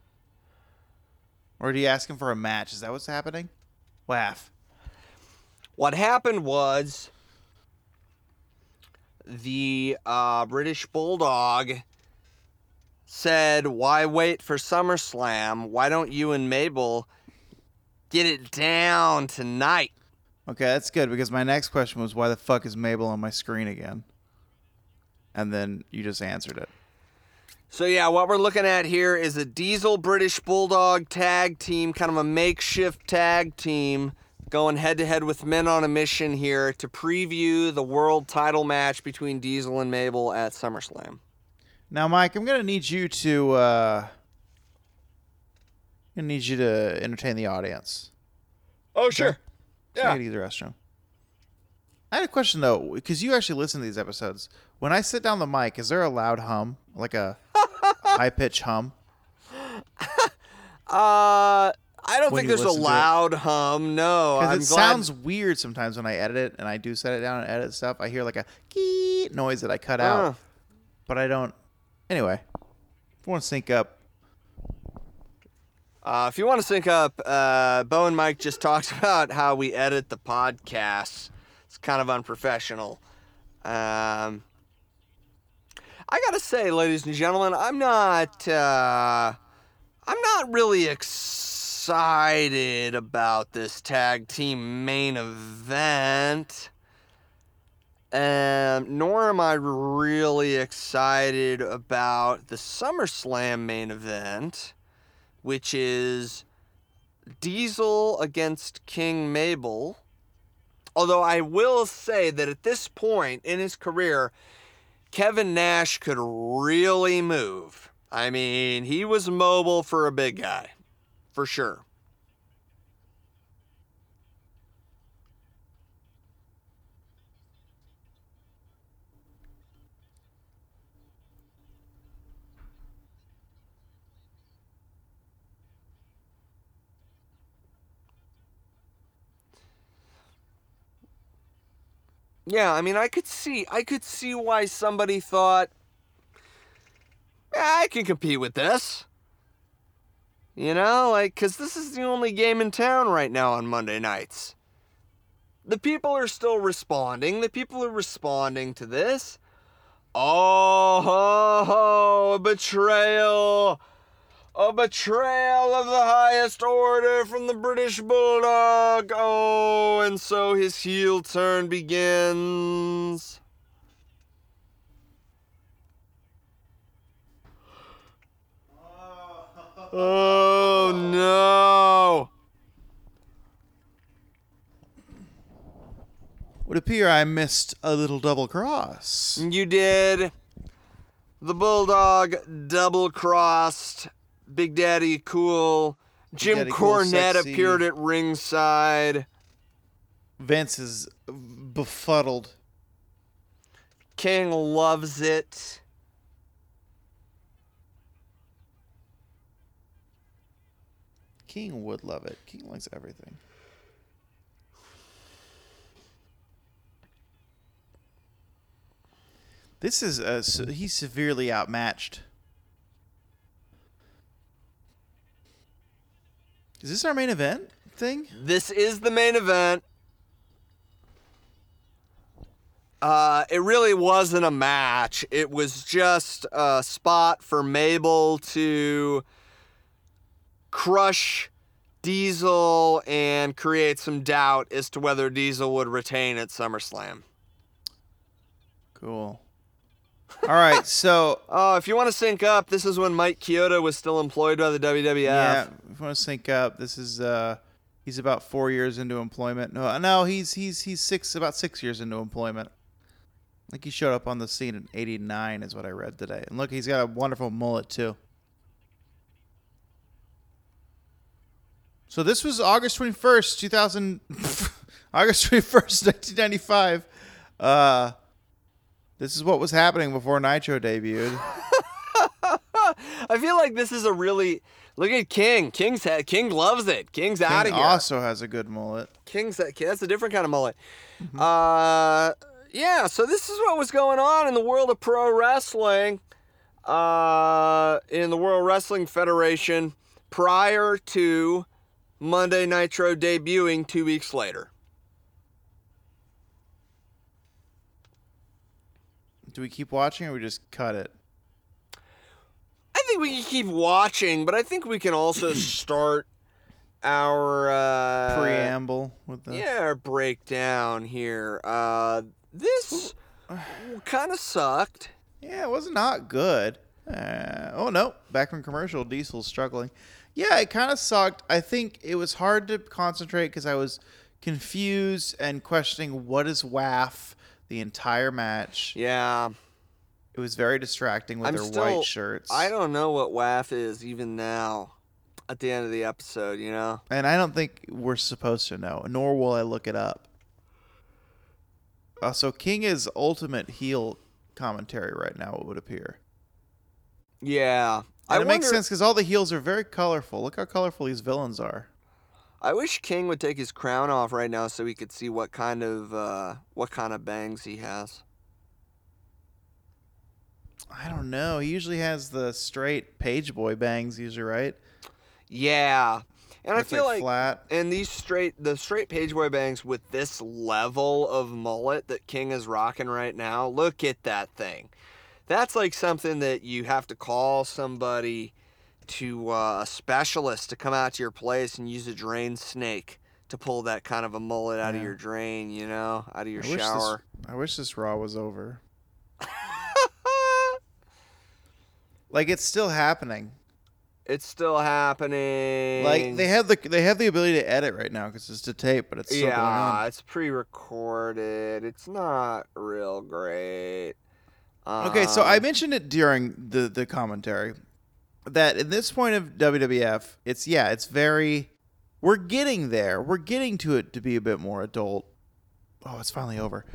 Or did he ask him for a match? Is that what's happening? Laugh. What happened was the uh, British Bulldog said, Why wait for SummerSlam? Why don't you and Mabel get it down tonight? Okay, that's good because my next question was why the fuck is Mabel on my screen again? And then you just answered it. So, yeah, what we're looking at here is a Diesel British Bulldog tag team, kind of a makeshift tag team, going head to head with Men on a Mission here to preview the world title match between Diesel and Mabel at SummerSlam. Now, Mike, I'm gonna need you to. Uh, I'm gonna need you to entertain the audience. Oh, sure. I gotta the restroom. I had a question though, because you actually listen to these episodes. When I sit down the mic, is there a loud hum, like a high pitch hum? [laughs] Uh, I don't When think there's a loud hum. No, Because it glad. sounds weird sometimes when I edit it, and I do set it down and edit stuff. I hear like a key noise that I cut out, Uh. but I don't. Anyway, if you want to sync up, Uh, if you want to sync up, uh, Bo and Mike just [laughs] talked about how we edit the podcasts. It's kind of unprofessional. Um, I gotta say, ladies and gentlemen, I'm not. Uh, I'm not really excited about this tag team main event. Um, nor am I really excited about the SummerSlam main event which is Diesel against King Mabel. Although I will say that at this point in his career, Kevin Nash could really move. I mean, he was mobile for a big guy, for sure. Yeah, I mean, I could see, I could see why somebody thought, I can compete with this. You know, like, because this is the only game in town right now on Monday nights. The people are still responding. The people are responding to this. Oh, ho, ho, betrayal. A betrayal of the highest order from the British Bulldog. Oh, and so his heel turn begins. Oh no! would appear I missed a little double cross. You did. The Bulldog double crossed. Big Daddy Cool. Jim Daddy Cornette sexy. appeared at ringside. Vince is befuddled. King loves it. King would love it. King likes everything. This is uh, se- he's severely outmatched. Is this our main event thing? This is the main event. Uh, it really wasn't a match. It was just a spot for Mabel to crush Diesel and create some doubt as to whether Diesel would retain at SummerSlam. Cool. All right, so [laughs] Oh, if you want to sync up, this is when Mike Chioda was still employed by the WWF. yeah, if you want to sync up, this is uh, he's about four years into employment. No, no, he's he's he's six about six years into employment. I think he showed up on the scene in '89, is what I read today. And look, he's got a wonderful mullet too. So this was August 21st, 2000, [laughs] August 21st, 1995. Uh, this is what was happening before Nitro debuted. [laughs] I feel like this is a really look at King. King's head. King loves it. King's out King of here. also has a good mullet. King's that that's a different kind of mullet. Mm-hmm. Uh, yeah. So this is what was going on in the world of pro wrestling. uh, in the World Wrestling Federation prior to Monday Nitro debuting two weeks later. Do we keep watching or we just cut it? I think we can keep watching, but I think we can also [clears throat] start our uh, Preamble with the. Yeah, our breakdown here. Uh, this [sighs] kind of sucked. Yeah, it was not good. Uh, oh no, back from commercial, Diesel's struggling. Yeah, it kind of sucked. I think it was hard to concentrate because I was confused and questioning what is WAF the entire match. Yeah, It was very distracting with I'm their still- white shirts. I don't know what WAF is even now. At the end of the episode, you know. and I don't think we're supposed to know, nor will I look it up. Uh, so King is ultimate heel commentary right now. It would appear. Yeah, I And it makes sense because all the heels are very colorful. Look how colorful these villains are. I wish King would take his crown off right now so we could see what kind of uh, what kind of bangs he has. I don't know. He usually has the straight page boy bangs, usually, right? Yeah, and I feel like flat. And these straight, the straight pageboy bangs with this level of mullet that King is rocking right now. Look at that thing. That's like something that you have to call somebody to uh, a specialist to come out to your place and use a drain snake to pull that kind of a mullet out of your drain. You know, out of your I wish, this, shower. I wish this Raw was over. [laughs] Like it's still happening. it's still happening. Like they have the they have the ability to edit right now because it's to tape, but it's still going yeah, on. it's pre-recorded. It's not real great. Okay, so I Um, mentioned it during the the commentary that in this point of WWF, it's yeah, it's very we're getting there. We're getting to it to be a bit more adult. Oh, it's finally over.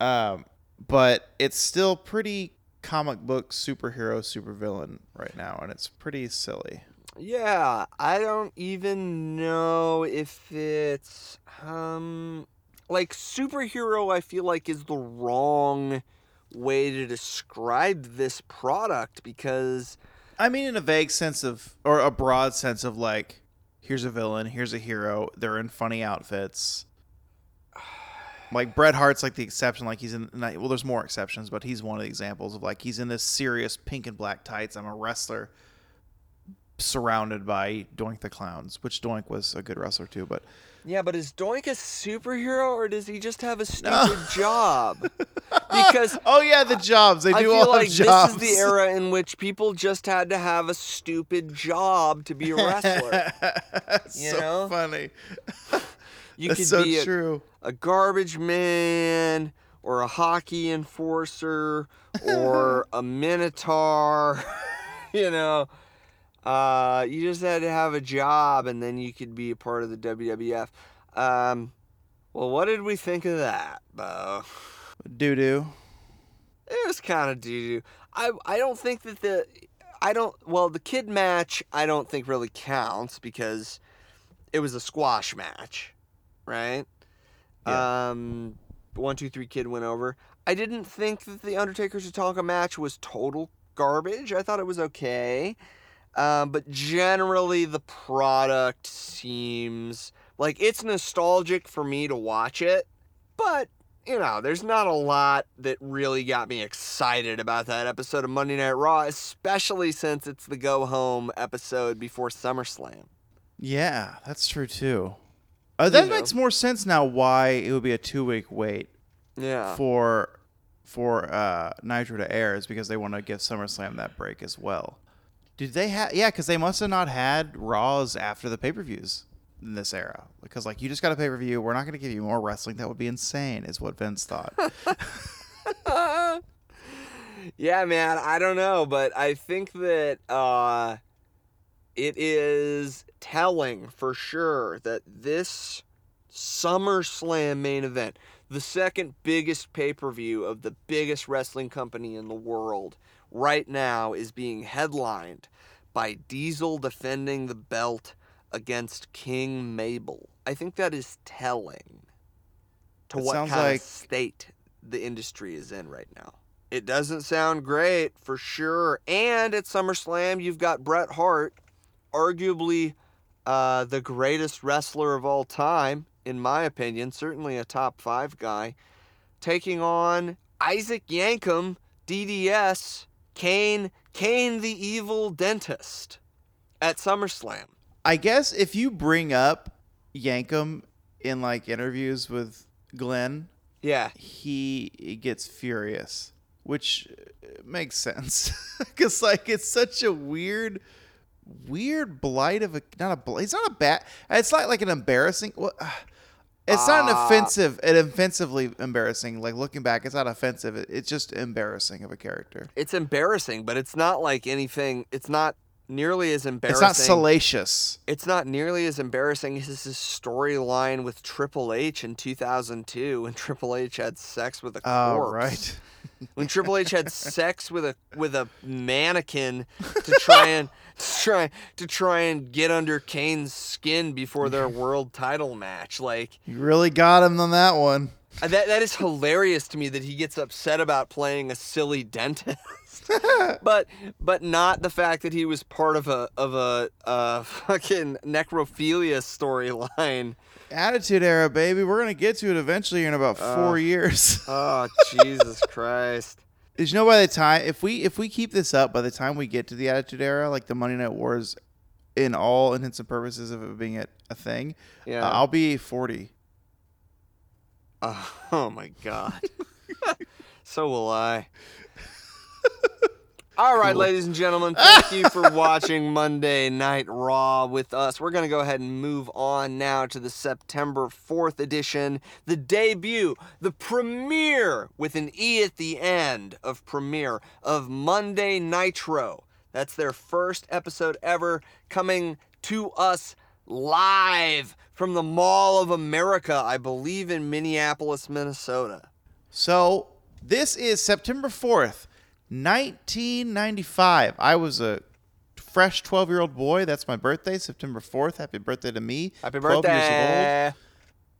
Um, but it's still pretty comic book superhero supervillain right now, and it's pretty silly. Yeah, I don't even know if it's um like superhero I feel like is the wrong way to describe this product because I mean, in a vague sense of, or a broad sense of like, here's a villain, here's a hero. They're in funny outfits. [sighs] Like Bret Hart's like the exception. Like he's in. not- Well, there's more exceptions, but he's one of the examples of like he's in this serious pink and black tights. I'm a wrestler, surrounded by Doink the clowns, which Doink was a good wrestler too. But yeah, but is Doink a superhero or does he just have a No. stupid job? [laughs] Because oh yeah, the jobs they I do all like the jobs. this is the era in which people just had to have a stupid job to be a wrestler. [laughs] You so know? funny. [laughs] You That's could so be a, true. a garbage man or a hockey enforcer or a minotaur you know uh, you just had to have a job and then you could be a part of the wwf um, well what did we think of that bo? Doo doo. it was kind of doo-doo. I, I don't think that the i don't well the kid match i don't think really counts because it was a squash match right? Yeah. um one two three kid went over. I didn't think that the undertaker's Tatanka match was total garbage. I thought it was okay um, but generally the product seems like it's nostalgic for me to watch it but you know, there's not a lot that really got me excited about that episode of Monday Night Raw, especially since it's the go home episode before SummerSlam. Yeah, that's true too. Uh, that You know. makes more sense now. Why it would be a two week wait Yeah. for for uh, Nitro to air is because they want to give SummerSlam that break as well. Did they have? Yeah, because they must have not had Raws after the pay per views in this era. Because like you just got a pay per view, we're not going to give you more wrestling. That would be insane, is what Vince thought. [laughs] yeah, man, I don't know, but I think that uh, it is telling for sure that this SummerSlam main event, the second biggest pay per view of the biggest wrestling company in the world, right now is being headlined by Diesel defending the belt against King Mabel. I think that is telling to It what kind like- of state the industry is in right now. It doesn't sound great for sure. And at SummerSlam, you've got Bret Hart, arguably uh, the greatest wrestler of all time, in my opinion, certainly a top five guy, taking on Isaac Yankem, DDS, Kane, Kane the evil dentist at SummerSlam. I guess if you bring up Yankem in like interviews with Glenn, Yeah. he gets furious, which makes sense [laughs] because like it's such a weird, weird blight of a not a bl- it's not a bad it's not like an embarrassing. Well, uh, it's not an Ah. offensive, an offensively embarrassing. Like looking back, it's not offensive. It, it's just embarrassing of a character. It's embarrassing, but it's not like anything. It's not nearly as embarrassing. It's not salacious. It's not nearly as embarrassing as his storyline with Triple H in 2002 when Triple H had sex with a corpse. Oh right. When Triple H had [laughs] sex with a with a mannequin to try and try to try and get under Kane's skin before their [laughs] world title match. Like You really got him on that one. uh, that that is hilarious to me that he gets upset about playing a silly dentist. [laughs] but but not the fact that he was part of a of a uh, fucking necrophilia storyline. Attitude era, baby. We're gonna get to it eventually in about four years. Oh [laughs] Jesus Christ! You know by the time if we if we keep this up by the time we get to the Attitude Era, like the Monday Night Wars, in all intents and purposes of it being a, a thing, Yeah. uh, I'll be forty. Oh, [laughs] oh my god. [laughs] so will I. All right, Cool. ladies and gentlemen, thank you for [laughs] watching Monday Night Raw with us. We're going to go ahead and move on now to the September 4th edition, the debut, the premiere with an E at the end of premiere of Monday Nitro. That's their first episode ever coming to us live from the Mall of America, I believe in Minneapolis, Minnesota. So this is September fourth, nineteen ninety five. I was a fresh twelve year old boy. That's my birthday, September fourth. Happy birthday to me. Happy 12 birthday.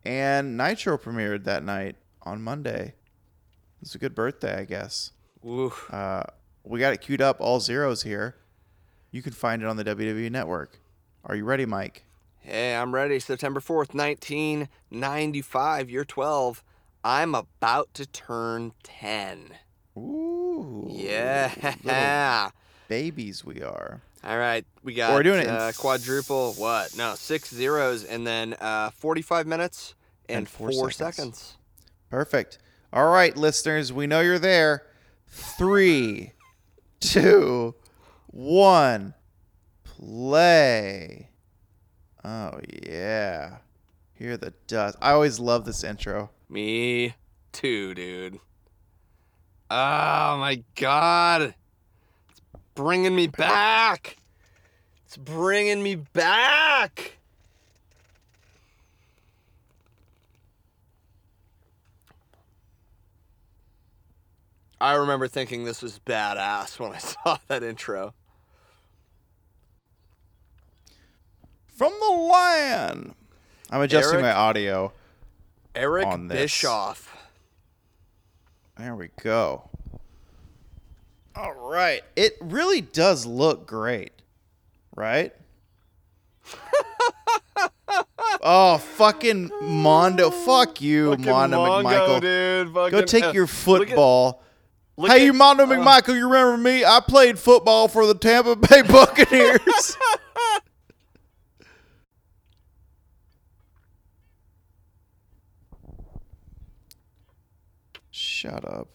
And Nitro premiered that night on Monday. It's a good birthday, I guess. Uh, we got it queued up, all zeros here. You can find it on the WWE Network. Are you ready, Mike? Hey, I'm ready. September 4th, 1995, year 12. I'm about to turn 10. Ooh. Yeah. babies we are. All right, we got We're doing it uh, quadruple. What? No, six zeros, and then uh, 45 minutes and, And four four, seconds. seconds. Perfect. All right, listeners, we know you're there. Three, two, one, play. Oh, yeah. Hear the dust. I always love this intro. Me too, dude. Oh my god. It's bringing me back. It's bringing me back. I remember thinking this was badass when I [laughs] saw that intro. From the land. I'm adjusting Eric? my audio. Eric On this. Bischoff. There we go. All right. It really does look great, right? [laughs] oh, fucking Mondo. Fuck you, Fucking Mondo Mongo, McMichael. dude. Go take uh, your look at- football. look hey, at- you Mondo uh, McMichael, you remember me? I played football for the Tampa Bay [laughs] Buccaneers. [laughs] Shut up.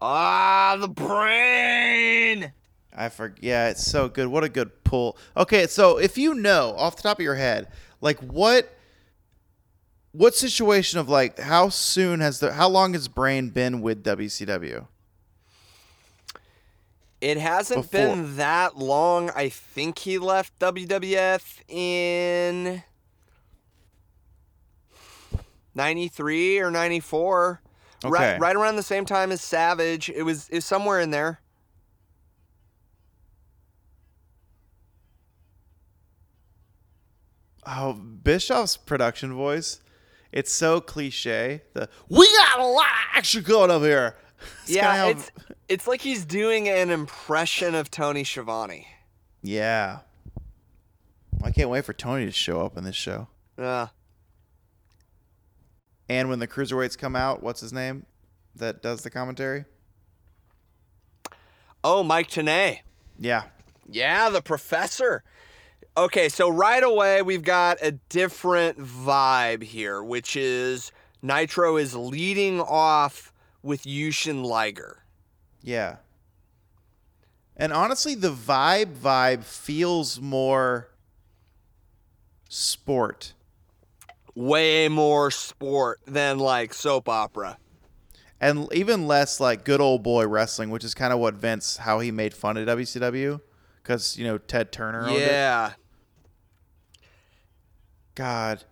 Ah, the brain. I forget. Yeah, it's so good. What a good pull. Okay, so if you know off the top of your head, like what what situation of like how soon has the how long has Brain been with WCW? It hasn't Before. been that long. I think he left WWF in 93 or 94. Okay. Right, right around the same time as Savage. It was, it was somewhere in there. Oh, Bischoff's production voice. It's so cliche. The we got a lot of action going up here. [laughs] It's yeah, it's it's like he's doing an impression of Tony Schiavone. yeah. I can't wait for Tony to show up in this show. Yeah. And when the cruiserweights come out, what's his name that does the commentary? Oh, Mike Tenay. Yeah. Yeah, the professor. Okay, so right away we've got a different vibe here, which is Nitro is leading off with Jushin Liger. Yeah. And honestly, the vibe vibe feels more sport. Way more sport than like soap opera. And even less like good old boy wrestling, which is kind of what Vince how he made fun of WCW cuz you know Ted Turner owned it. Yeah. God,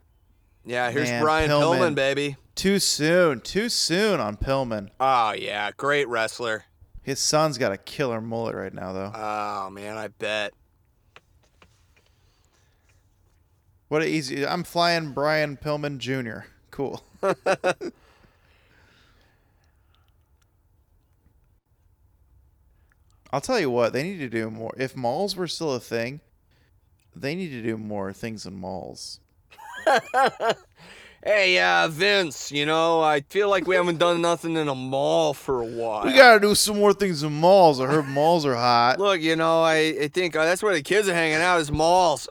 Yeah, here's Man, Brian Pillman. Pillman, baby. too soon, too soon on Pillman. Oh, yeah, great wrestler. His son's got a killer mullet right now though. Oh, man, I bet. What a easy. I'm flying Brian Pillman Jr. Cool. [laughs] I'll tell you what, they need to do more. If malls were still a thing, they need to do more things in malls. [laughs] Hey, uh, Vince, you know, I feel like we haven't done nothing in a mall for a while. We gotta do some more things in malls. I heard malls are hot. Look, you know, I, I think uh, that's where the kids are hanging out is malls.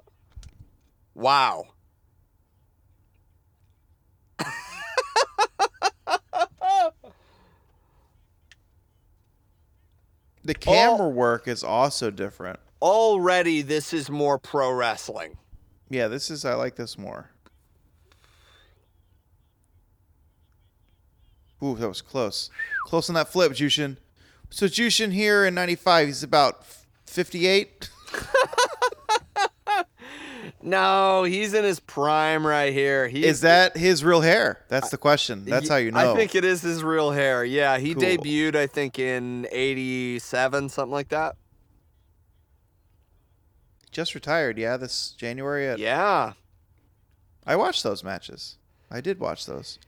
Wow. The camera work is also different. Already, this is more pro wrestling. Yeah, this is I like this more. Ooh, that was close. Close on that flip, Jushin. So Jushin here in 95, he's about 58. [laughs] No, he's in his prime right here. He Is that his real hair? That's the question. That's how you know. I think it is his real hair. Yeah, he Cool. debuted, I think, in '87, something like that. Just retired, yeah, this January. At, Yeah, I watched those matches. I did watch those.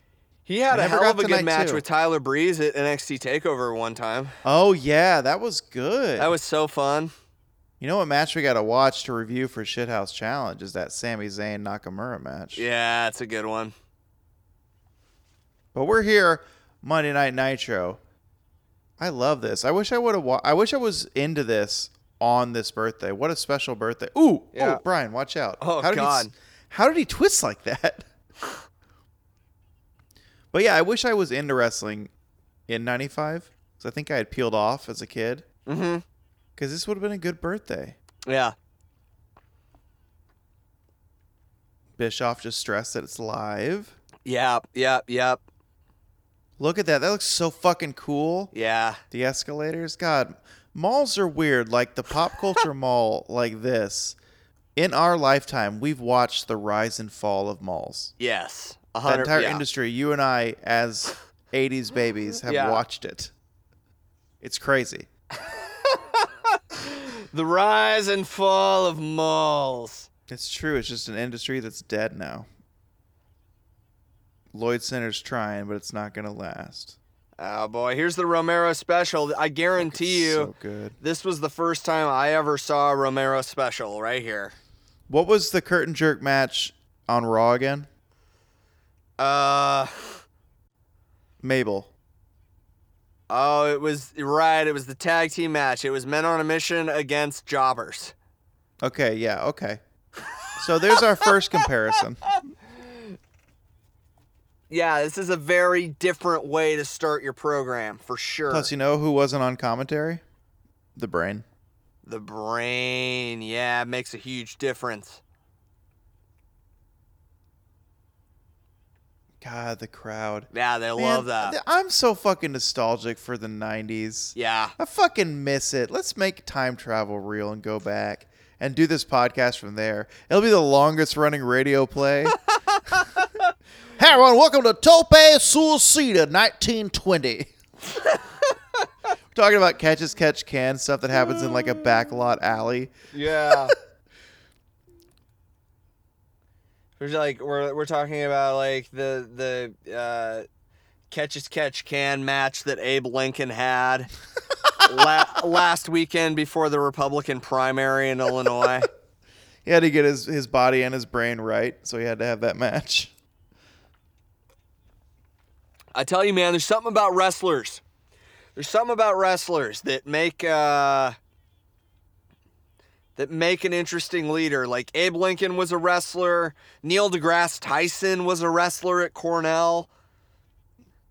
he had I a hell of a good match two. with Tyler Breeze at NXT Takeover one time. Oh, yeah, that was good. That was so fun. You know what match we got to watch to review for Shithouse Challenge is that Sami Zayn Nakamura match. Yeah, it's a good one. But we're here Monday Night Nitro. I love this. I wish I would have. Wa- I wish I was into this on this birthday. What a special birthday! Ooh, Yeah. oh, Brian, watch out! Oh, how did He, God. s- how did he twist like that? [laughs] but yeah, I wish I was into wrestling in '95 because I think I had peeled off as a kid. Mm-hmm. Because this would have been a good birthday. Yeah. Bischoff just stressed that it's live. Yep. Yep. Yep. Look at that. That looks so fucking cool. Yeah. The escalators, God, malls are weird. Like the pop culture [laughs] mall, like this. In our lifetime, we've watched the rise and fall of malls. Yes. A The entire yeah. industry, you and I, as '80s babies, have Yeah. watched it. It's crazy. [laughs] The rise and fall of malls. It's true. It's just an industry that's dead now. Lloyd Center's trying, but it's not gonna last. Oh boy, here's the Romero special. I guarantee you, so good. this was the first time I ever saw a Romero special right here. What was the curtain jerk match on Raw again? Uh Mabel. Oh, it was right. It was the tag team match. It was men on a mission against jobbers. Okay, yeah, okay. So there's our first comparison. [laughs] Yeah, this is a very different way to start your program for sure. Plus, you know who wasn't on commentary? The brain. the brain, yeah, makes a huge difference. God, the crowd. Yeah, they Man, love that. I'm so fucking nostalgic for the 90s. Yeah. I fucking miss it. Let's make time travel real and go back and do this podcast from there. It'll be the longest running radio play. [laughs] hey, everyone, welcome to Tope Suicida 1920. We're [laughs] talking about catch as catch can stuff that happens in like a backlot alley. Yeah. [laughs] we're like we're we're talking about like the the uh, catch as catch can match that Abe Lincoln had la- [laughs] last weekend before the Republican primary in Illinois. [laughs] He had to get his, his body and his brain right, so he had to have that match. I tell you, man, there's something about wrestlers. There's something about wrestlers that make uh, that make an interesting leader. Like Abe Lincoln was a wrestler. Neil deGrasse Tyson was a wrestler at Cornell.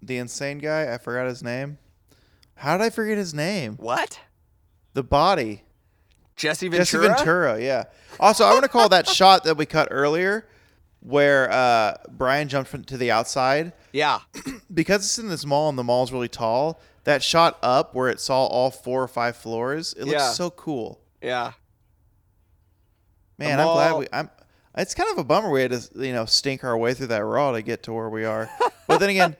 The insane guy, I forgot his name. How did I forget his name? What? The body. Jesse Ventura. Jesse Ventura, yeah. Also, I want to call that [laughs] shot that we cut earlier where uh, Brian jumped to the outside. Yeah. [clears throat] Because it's in this mall and the mall's really tall, that shot up where it saw all four or five floors, it looks Yeah. so cool. Yeah. Man, The I'm glad we. I'm. It's kind of a bummer we had to, you know, stink our way through that Raw to get to where we are. [laughs] but then again,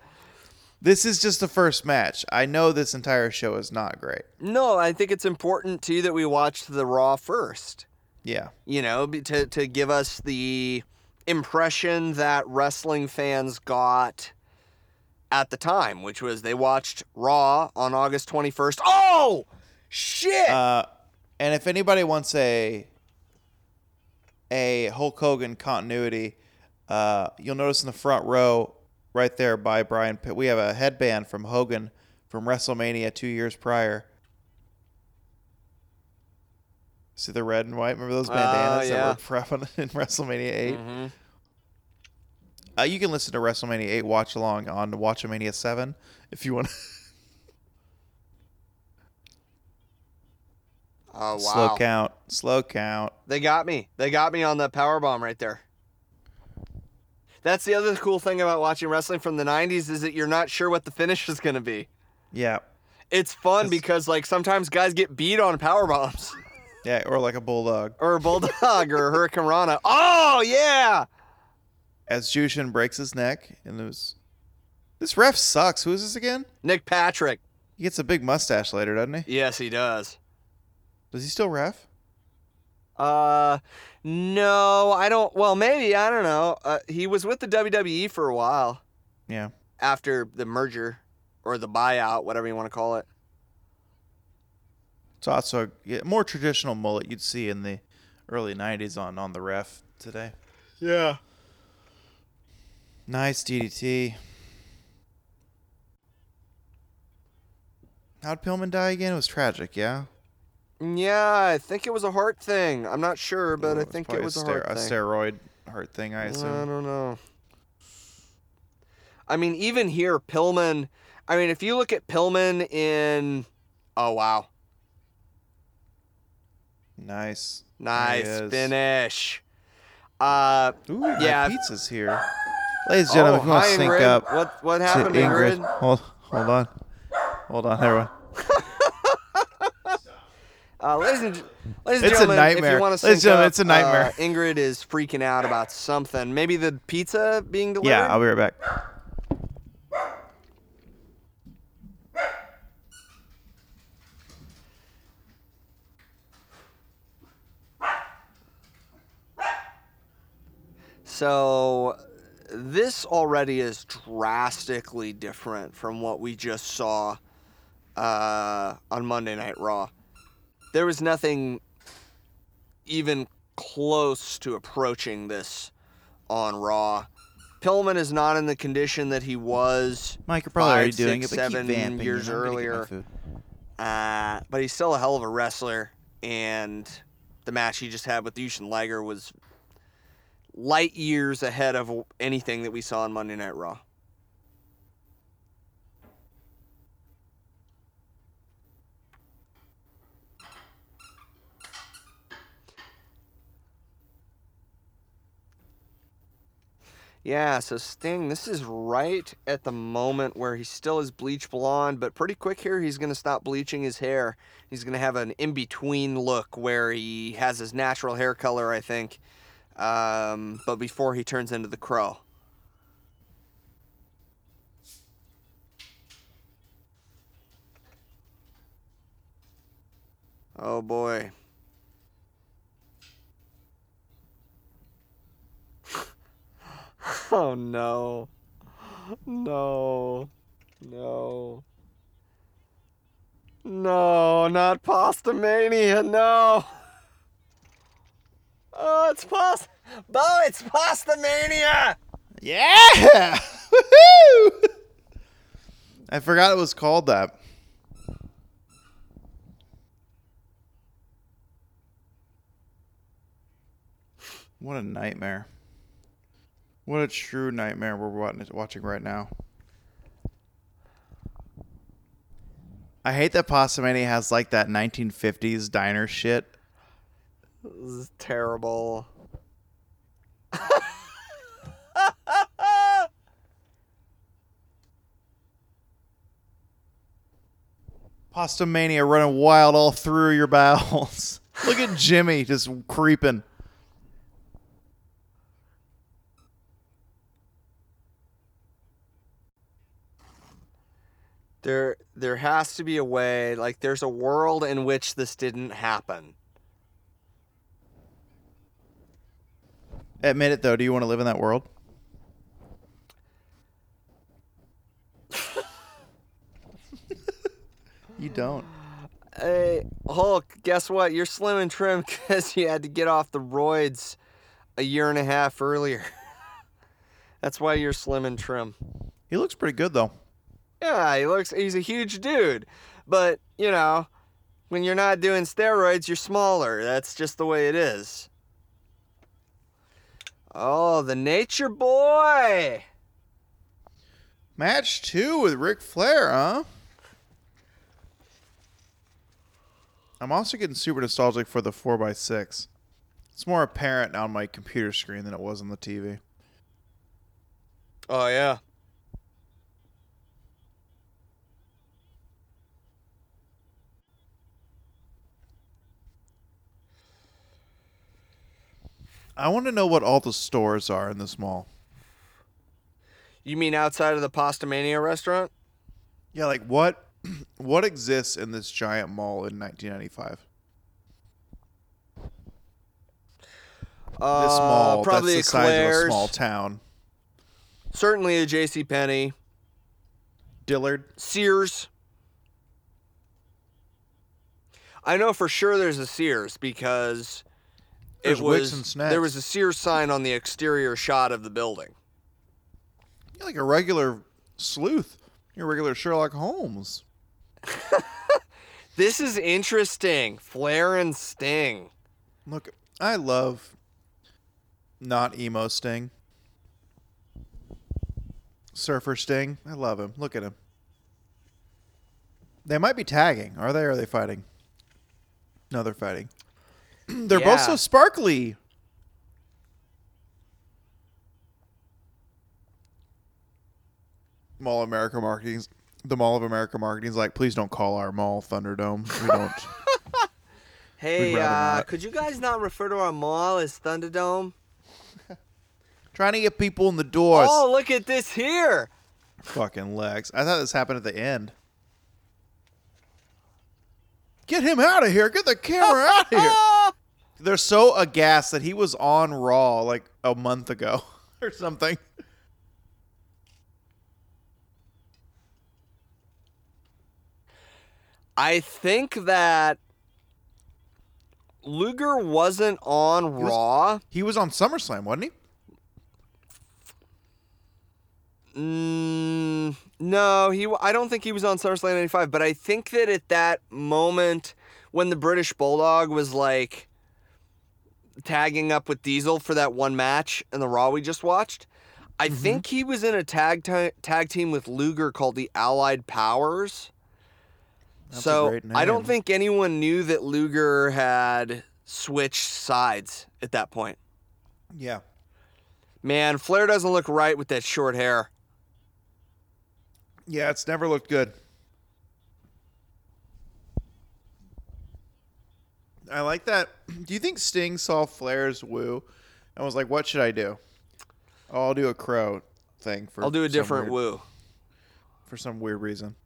this is just the first match. I know this entire show is not great. No, I think it's important too that we watched the Raw first. Yeah, You know, to to give us the impression that wrestling fans got at the time, which was they watched Raw on August 21st. Oh, shit! Uh, and if anybody wants a a Hulk Hogan continuity, uh, you'll notice in the front row, right there by Brian Pitt, we have a headband from Hogan from WrestleMania two years prior. See the red and white? Remember those Oh, bandanas yeah. that were prevalent [laughs] in WrestleMania 8? Mhm. Uh, you can listen to WrestleMania 8 watch along on Watchamania 7 if you want [laughs] Oh wow! slow count. Slow count. They got me. They got me on the power bomb right there. That's the other cool thing about watching wrestling from the 90s is that you're not sure what the finish is going to be. Yeah. It's fun That's- because like sometimes guys get beat on power bombs [laughs] Yeah, or like a bulldog. or a bulldog or a hurricanrana. Oh yeah. as Jushin breaks his neck, and it was this ref sucks. Who is this again? Nick Patrick. He gets a big mustache later, doesn't he? Yes, he does. Does he still ref? Uh no, I don't well maybe, I don't know. Uh, he was with the WWE for a while Yeah. after the merger or the buyout, whatever you want to call it. It's also a yeah, more traditional mullet you'd see in the early '90s on on the ref today. Yeah. Nice DDT. How'd Pillman die again? It was tragic, yeah. Yeah, I think it was a heart thing. I'm not sure, but I think it was a, heart a thing. steroid heart thing, I assume. I don't know. I mean, even here, Pillman. I mean, if you look at Pillman in, oh wow, Nice. nice There he is. finish. Uh, Ooh, Yeah. pizza's here. Ladies and gentlemen, oh, if you want to sync Ingrid. up What what to happened, Ingrid. Ingrid? Hold, hold on. Hold on, everyone. [laughs] Uh, ladies and ladies and It's a gentlemen, if nightmare. you want to Ladies sync gentlemen, up, it's a nightmare. uh, Ingrid is freaking out about something. Maybe the pizza being delivered. Yeah, I'll be right back. So this already is drastically different from what we just saw uh, on Monday Night Raw. There was nothing even close to approaching this on Raw. Pillman is not in the condition that he was, Mike, you're probably Five, doing six, it, seven vamping. years you know, I'm gonna get my earlier. uh, but he's still a hell of a wrestler. And the match he just had with Jushin Liger was light years ahead of anything that we saw on Monday Night Raw. Yeah, so Sting, this is right at the moment where he still is bleach blonde, but pretty quick here he's going to stop bleaching his hair. He's going to have an in between look where he has his natural hair color, I think, um, but before he turns into the crow. Oh boy. [laughs] Oh no. No. No. No, not Pasta Mania, no. [laughs] Oh, it's pasta. Bo, it's Pasta Mania. Yeah! [laughs] Woohoo! I forgot it was called that. What a nightmare. What a true nightmare we're watching right now. I hate that Pastamania has like that 1950s diner shit. This is terrible. [laughs] Pastamania running wild all through your bowels. [laughs] Look at Jimmy just creeping. There there has to be a way, like there's a world in which this didn't happen. Admit it though. Do you want to live in that world? you don't. Hey, Hulk, guess what? You're slim and trim [laughs] because you had to get off the roids a year and a half earlier. [laughs] That's why you're slim and trim. He looks pretty good though. Yeah, he looks he's a huge dude. But, you know, when you're not doing steroids, you're smaller. That's just the way it is. Oh, the nature boy. Match two with Ric Flair, huh? I'm also getting super nostalgic for the 4x6. It's more apparent on my computer screen than it was on the TV. Oh yeah. I want to know what all the stores are in this mall. You mean outside of the Pasta Mania restaurant? Yeah, like what [clears throat] what exists in this giant mall in 1995? Uh, This mall probably that's the a size of a small town. Certainly a J.C. Penney, Dillard. Sears. I know for sure there's a Sears because There's it was there was a Sears sign on the exterior shot of the building. You're like a regular sleuth. You're a regular Sherlock Holmes. [laughs] This is interesting. Flair and Sting. Look, I love not emo Sting. Surfer Sting. I love him. Look at him. They might be tagging. Are they or are they fighting? No, they're fighting. [clears throat] they're both so sparkly. Mall of America Marketing's the Mall of America Marketing's like, please don't call our mall Thunderdome. We don't [laughs] Hey, uh, could you guys not refer to our mall as Thunderdome? [laughs] trying to get people in the doors. Oh, look at this here. Fucking Lex. I thought this happened at the end. Get him out of here. Get the camera out of here. [laughs] They're so aghast that he was on Raw like a month ago [laughs] or something. I think that Luger wasn't on was- Raw. He was on SummerSlam, wasn't he? Mm, no, he. I don't think he was on SummerSlam '95, but I think that at that moment when the British Bulldog was like tagging up with Diesel for that one match in the Raw we just watched, I Mm-hmm. think he was in a tag ti- tag team with Luger called the Allied Powers. That's so I don't think anyone knew that Luger had switched sides at that point. Yeah. Man, Flair doesn't look right with that short hair. Yeah, it's never looked good. I like that. [clears throat] Do you think Sting saw Flair's woo and was like, "What should I do? Oh, I'll do a crow thing for. I'll do a different weird- woo. for some weird reason."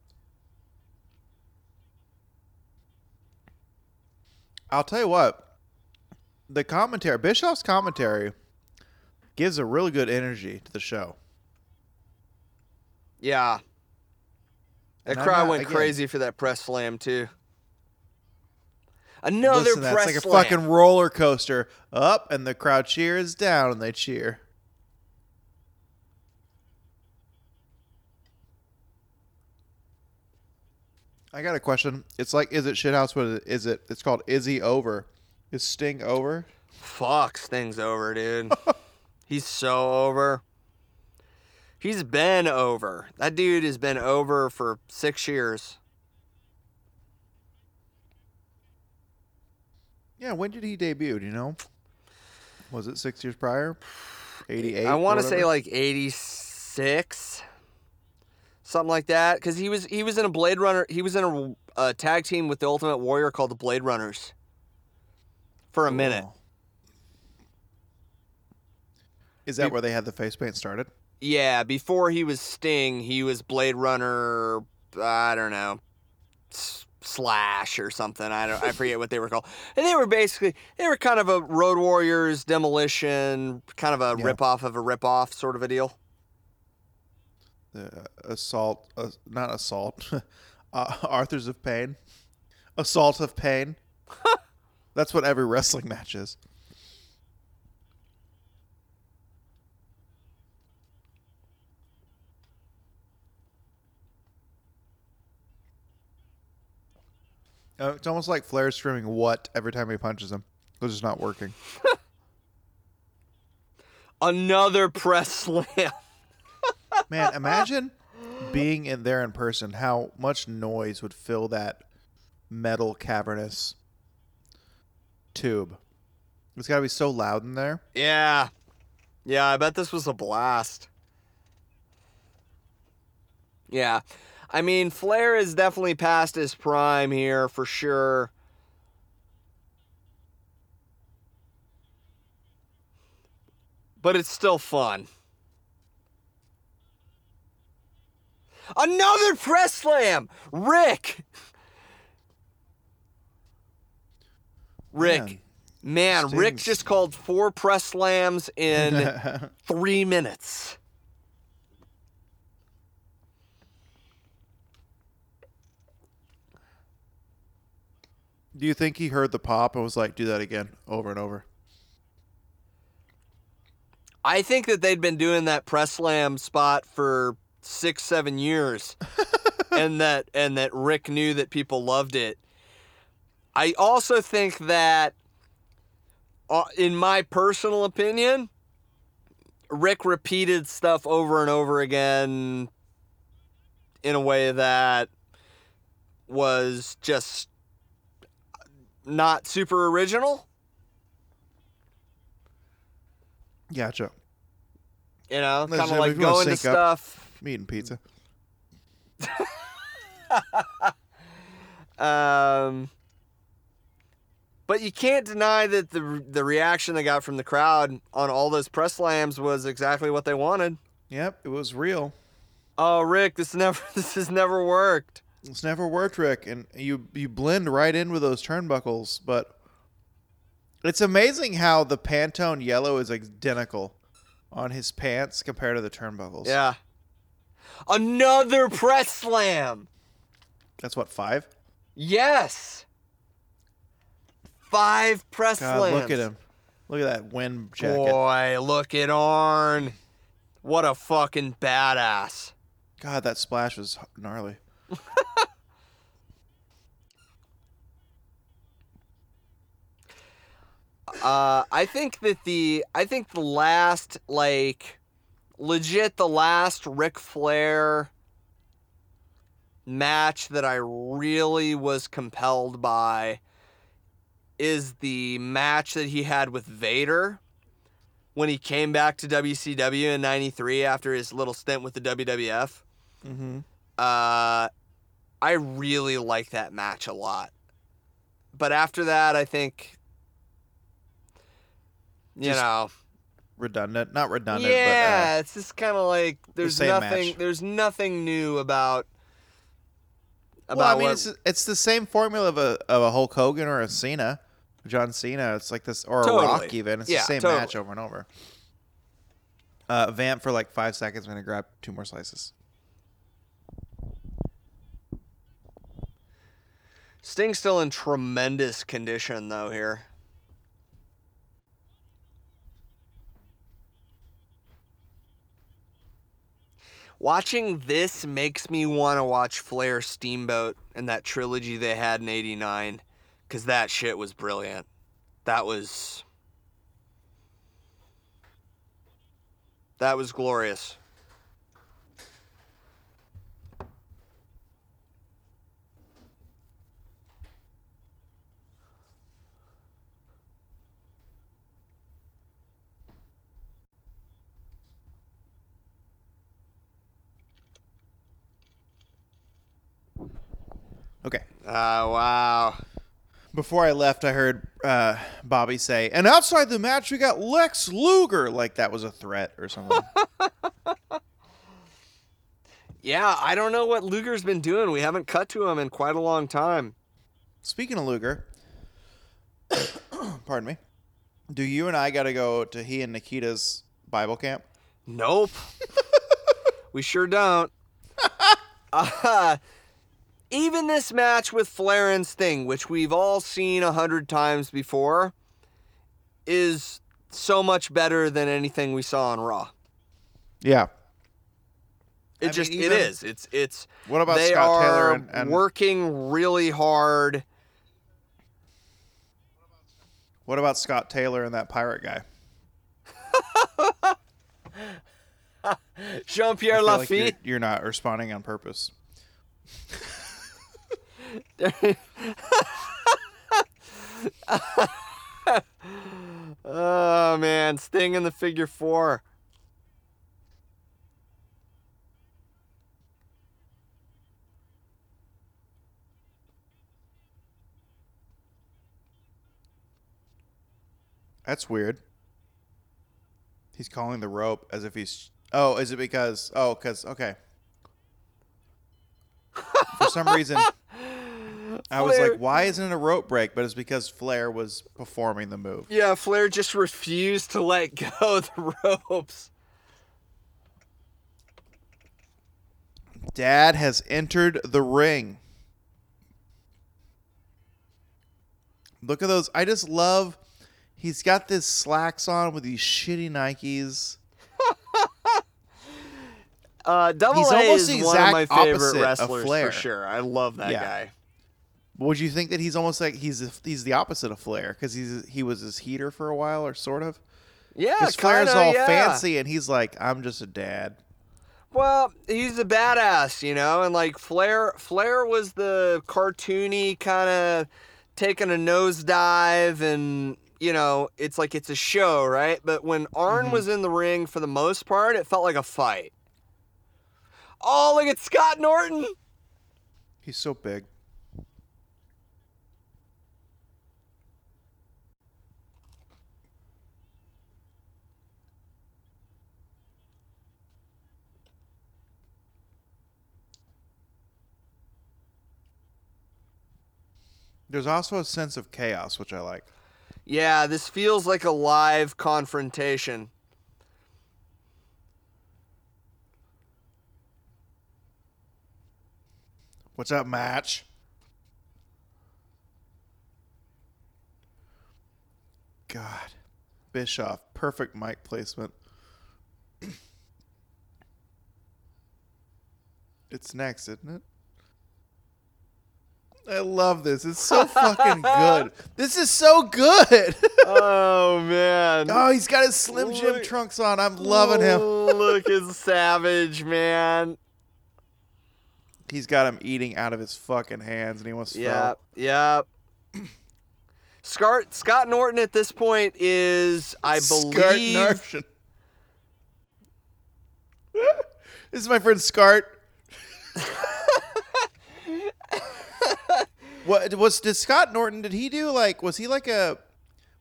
I'll tell you what. The commentary, Bischoff's commentary, gives a really good energy to the show. Yeah. That crowd went again, crazy for that press slam too. Another Listen, that's press like a fucking roller coaster. Up and the crowd cheers, down and they cheer. I got a question. It's like, is it shithouse? What is it? It's called Izzy Over. Is Sting over? Fuck, Sting's over, dude. [laughs] He's so over. He's been over. That dude has been over for six years. Yeah. When did he debut? Do you know? Was it six years prior? Eighty-eight. I want to say like '86, something like that. Because he was he was in a Blade Runner. He was in a, a tag team with the Ultimate Warrior called the Blade Runners for a minute. Is that where they had the face paint started? Yeah, before he was Sting, he was Blade Runner. I don't know, Slash or something. I don't. I forget what they were called. And they were basically they were kind of a Road Warriors demolition, kind of a Yeah. rip off of a rip off sort of a deal. The assault, uh, not assault. [laughs] uh, Authors of Pain, assault of pain. [laughs] That's what every wrestling match is. Uh, it's almost like Flair screaming "what" every time he punches him because it's not working. [laughs] Another press slam. [laughs] Man, imagine being in there in person. How much noise would fill that metal cavernous tube? It's got to be so loud in there. Yeah. Yeah, I bet this was a blast. Yeah. I mean, Flair is definitely past his prime here for sure. But it's still fun. Another press slam! Ric! Ric. Man. Man, Ric just called four press slams in [laughs] three minutes. Do you think he heard the pop and was like, "Do that again, over and over"? I think that they'd been doing that press slam spot for six, seven years, [laughs] and that and that Ric knew that people loved it. I also think that, uh, in my personal opinion, Ric repeated stuff over and over again in a way that was just not super original. Gotcha. You know, kind of like going to up- stuff. I'm eating pizza. [laughs] Um, but you can't deny that the the reaction they got from the crowd on all those press slams was exactly what they wanted. Yep, it was real. Oh, Ric, this never [laughs] this has never worked. It's never worked, Ric, and you you blend right in with those turnbuckles. But it's amazing how the Pantone yellow is identical on his pants compared to the turnbuckles. Yeah. Another press slam. that's what five. Yes. Five press God, slams. look at him. Look at that wind jacket. Boy, look at Arn. What a fucking badass. God, that splash was gnarly. [laughs] Uh, I think that the I think the last like legit the last Ric Flair match that I really was compelled by is the match that he had with Vader when he came back to WCW in 93 after his little stint with the WWF. Mm-hmm. Uh, I really like that match a lot. But after that, I think, you Just know, Redundant, not redundant, yeah, it's just kind of like there's same nothing, match. there's nothing new about uh, about well, I mean, what, it's it's the same formula of a of a Hulk Hogan or a Cena, John Cena. It's like this, or a Rock even. It's Yeah, the same totally. match over and over. Uh, vamp for like five seconds. I'm gonna grab two more slices. Sting's still in tremendous condition though here. Watching this makes me want to watch Flair Steamboat and that trilogy they had in 89 cuz that shit was brilliant. That was That was glorious. Okay. Oh, wow. Before I left, I heard uh, Bobby say, "And outside the match, we got Lex Luger." Like that was a threat or something. [laughs] Yeah, I don't know what Luger's been doing. We haven't cut to him in quite a long time. Speaking of Luger, [coughs] pardon me. Do you and I got to go to he and Nikita's Bible camp? Nope. [laughs] we sure don't. [laughs] uh, even this match with Flair and Sting, which we've all seen a hundred times before, is so much better than anything we saw on Raw. Yeah. It I just mean, even- is. It's it's What about they Scott are Taylor and, and working really hard. what about Scott Taylor and that pirate guy? [laughs] Jean Pierre I feel like you're, Lafitte. you're not responding on purpose. [laughs] oh man, Sting in the figure four. That's weird. He's calling the rope as if he's. Oh, is it because? Oh, because okay. For some reason, [laughs] I was Flair- like, "Why isn't it a rope break?" But it's because Flair was performing the move. Yeah, Flair just refused to let [laughs] go of the ropes. Dad has entered the ring. Look at those. I just love. He's got this slacks on with these shitty Nikes. [laughs] Uh, Double He's A almost is the one of my exact favorite opposite of wrestlers Flair. for sure. I love that Yeah. guy. Would you think that he's almost like he's he's the opposite of Flair because he's he was his heater for a while or sort of? Yeah, Because Flair's all yeah. fancy and he's like, I'm just a dad. Well, he's a badass, you know, and like Flair, Flair was the cartoony kind of taking a nosedive, and you know, it's like it's a show, right? But when Arn Mm-hmm. was in the ring, for the most part, it felt like a fight. Oh, look at Scott Norton! He's so big. There's also a sense of chaos, which I like. Yeah, this feels like a live confrontation. What's up, match? God. Bischoff, perfect mic placement. [clears throat] it's next, isn't it? I love this. It's so fucking good. [laughs] This is so good. [laughs] oh man! oh, he's got his Slim Jim Look- trunks on. I'm loving him. Look [laughs] at Savage, man. He's got him eating out of his fucking hands, and he wants to. Yep, yep. [clears throat] Scott Scott Norton at this point is, I believe, this is my friend Scart. [laughs] what was did Scott Norton? Did he do like? Was he like a?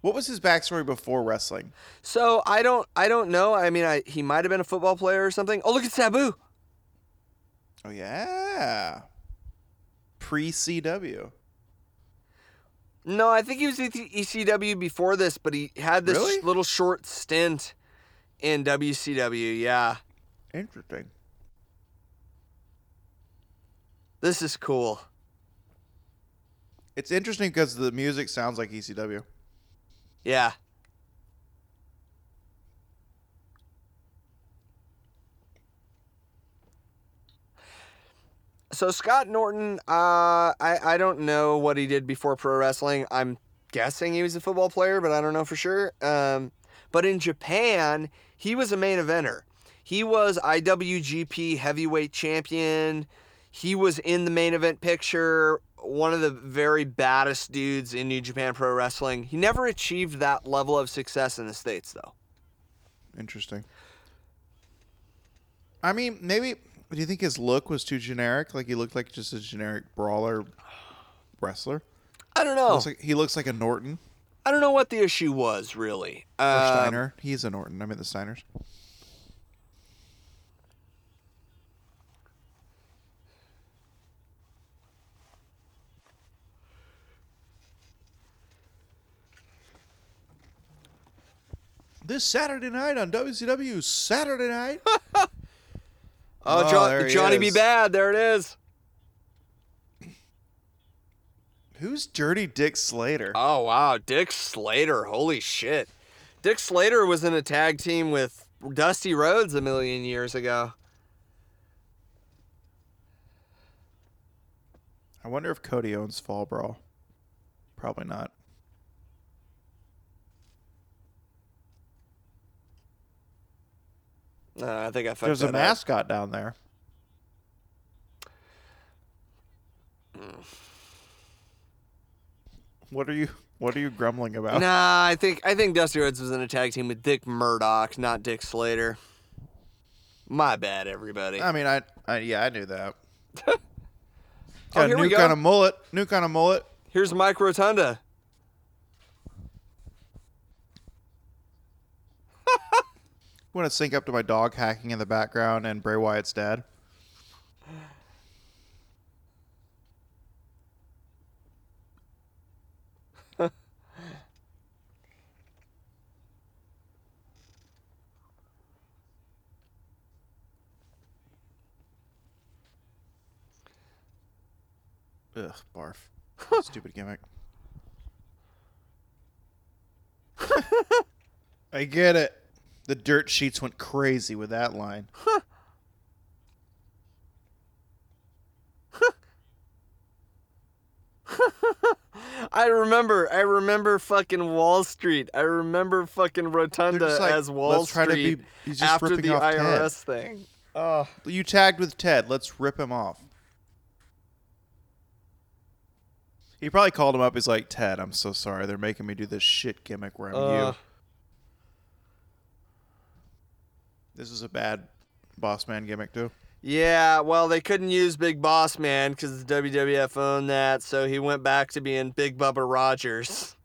What was his backstory before wrestling? so I don't I don't know. I mean, I he might have been a football player or something. Oh, look at Sabu. Oh yeah, pre CW. No, I think he was ECW before this, but he had this Really? little short stint in WCW. Yeah, Interesting. this is cool. It's interesting because the music sounds like ECW. Yeah. So Scott Norton, uh, I I don't know what he did before pro wrestling. I'm guessing he was a football player, but I don't know for sure. Um, but in Japan, he was a main eventer. He was IWGP Heavyweight Champion. He was in the main event picture. One of the very baddest dudes in New Japan Pro Wrestling. He never achieved that level of success in the states, though. Interesting. I mean, maybe. Do you think his look was too generic? Like he looked like just a generic brawler wrestler. I don't know. Looks like, he looks like a Norton I don't know what the issue was really. or Um, Steiner. He's a Norton. I mean the Steiners. This Saturday night on WCW Saturday Night. [laughs] oh, Oh, Jo- Johnny B. Bad. There it is. Who's Dirty Dick Slater? Oh wow, Dick Slater. Holy shit. Dick Slater was in a tag team with Dusty Rhodes a million years ago. I wonder if Cody owns Fall Brawl. Probably not. Uh, I think I fucked There's a up. mascot down there. What are you What are you grumbling about? Nah, I think I think Dusty Rhodes was in a tag team with Dick Murdoch, not Dick Slater. My bad, everybody. I mean, I, I yeah, I knew that. [laughs] Oh, here a we new go. kind of mullet. New kind of mullet. Here's Mike Rotunda. Want to sync up to my dog hacking in the background and Bray Wyatt's dad. [laughs] Ugh, barf. Stupid gimmick. [laughs] I get it. The dirt sheets went crazy with that line. [laughs] I remember, I remember fucking Wall Street. I remember fucking Rotunda like, as Wall "Let's try to Street be- he's just after the off Ted." IRS thing. Oh, You tagged with Ted. Let's rip him off. He probably called him up. He's like, Ted, I'm so sorry. They're making me do this shit gimmick where I'm Uh. you. This is a bad boss man gimmick, too. yeah. Well, they couldn't use Big Boss Man because the WWF owned that, so he went back to being Big Bubba Rogers.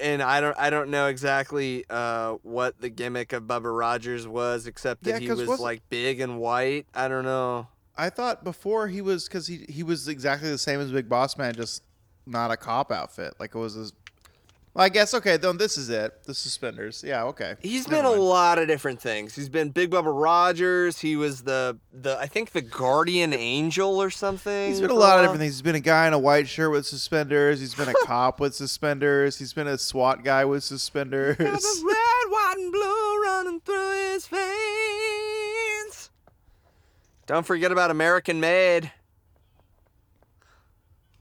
And I don't, I don't know exactly uh, what the gimmick of Bubba Rogers was, except that Yeah, he was like big and white. I don't know. I thought before he was, because he, he was exactly the same as Big Boss Man, just not a cop outfit. Like it was his. Well, I guess, okay, then this is it. The suspenders. Yeah, okay. He's Never been a lot of different things. He's been Big Bubba Rogers. He was the the I think the guardian angel or something. He's been a lot of different things. He's been a guy in a white shirt with suspenders. He's been a [laughs] cop with suspenders. He's been a SWAT guy with suspenders. Got the red, white, and blue running through his veins. Don't forget about American Made.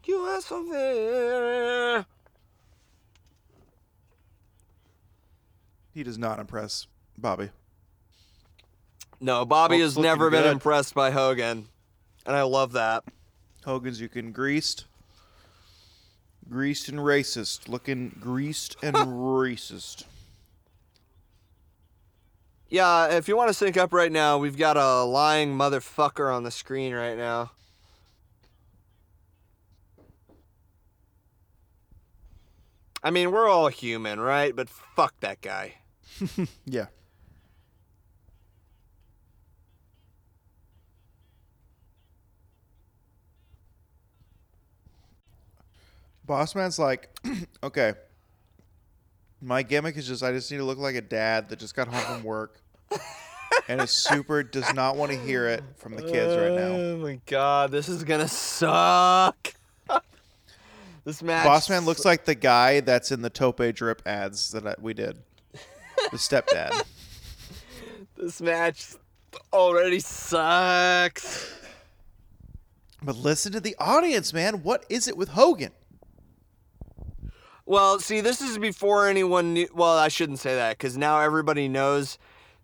U.S. of A. He does not impress Bobby. No, Bobby Hulk's has never been good. impressed by Hogan, and I love that. Hogan's you can greased. Greased and racist. Looking greased and [laughs] racist. Yeah, if you want to sync up right now, we've got a lying motherfucker on the screen right now. I mean, we're all human, right? But fuck that guy. [laughs] Yeah. Bossman's like, [clears throat] okay. My gimmick is just I just need to look like a dad that just got home from work. [laughs] and is super does not want to hear it from the kids right now. Oh my god, this is gonna suck. [laughs] This match. Boss man looks like the guy that's in the Tope drip ads that I, we did. The stepdad. [laughs] This match already sucks. but listen to the audience, man. What is it with Hogan? Well, see, this is before anyone knew. Well, I shouldn't say that because now everybody knows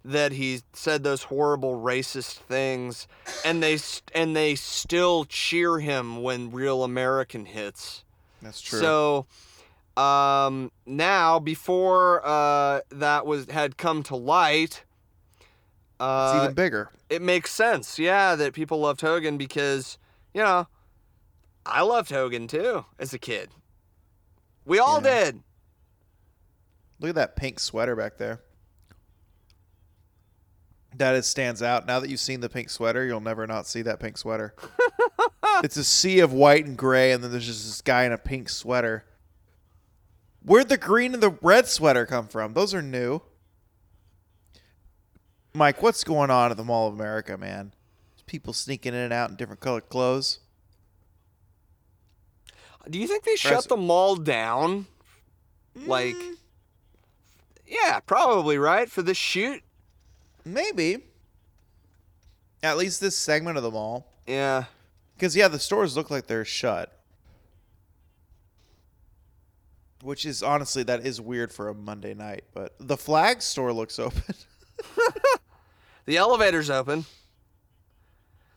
that he said those horrible racist things, and they st- and they still cheer him when Real American hits. That's true. So, um, now before uh, that was had come to light, it's uh, even bigger. it makes sense, yeah, that people loved Hogan because, you know, I loved Hogan too as a kid. We all Yeah. did. Look at that pink sweater back there. That stands out. Now that you've seen the pink sweater, you'll never not see that pink sweater. [laughs] it's a sea of white and gray, and then there's just this guy in a pink sweater. Where'd the green and the red sweater come from? Those are new. Mike, what's going on at the Mall of America, man? People sneaking in and out in different colored clothes. Do you think they shut the mall down? Like, mm. yeah, probably right for this shoot. Maybe. At least this segment of the mall. Yeah, Because yeah, the stores look like they're shut. Which is honestly that is weird for a Monday night, but the flag store looks open. [laughs] the elevator's open.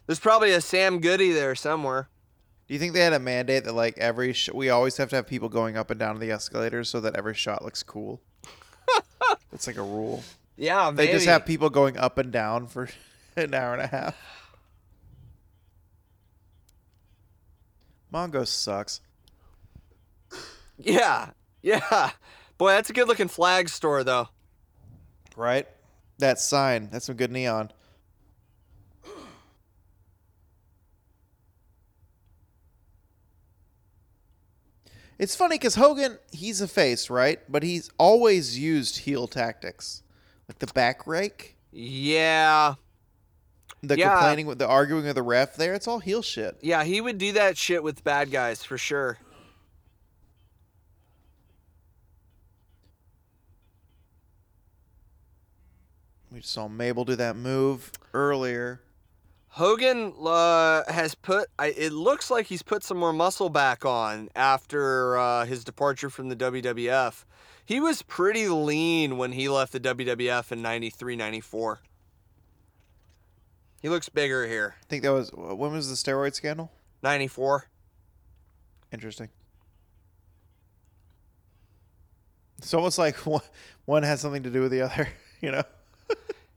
There's probably a Sam Goody there somewhere. Do you think they had a mandate that like every sh- we always have to have people going up and down the escalators so that every shot looks cool? [laughs] It's like a rule. Yeah, They just have people going up and down for [laughs] an hour and a half. Mongo sucks. Yeah, yeah. Boy, that's a good looking flag store though. Right? That sign. That's some good neon. [gasps] It's funny because Hogan, he's a face, right? But he's always used heel tactics, like the back rake, Yeah, the Yeah. complaining with the arguing with the ref. There, it's all heel shit. yeah. He would do that shit with bad guys for sure. We just saw Mabel do that move earlier. Hogan uh, has put. I, it looks like he's put some more muscle back on after uh, his departure from the WWF. He was pretty lean when he left the WWF in 93, 94. He looks bigger here. I think that was when was the steroid scandal? 94. Interesting. It's almost like [laughs] one, one has something to do with the other, [laughs] you know?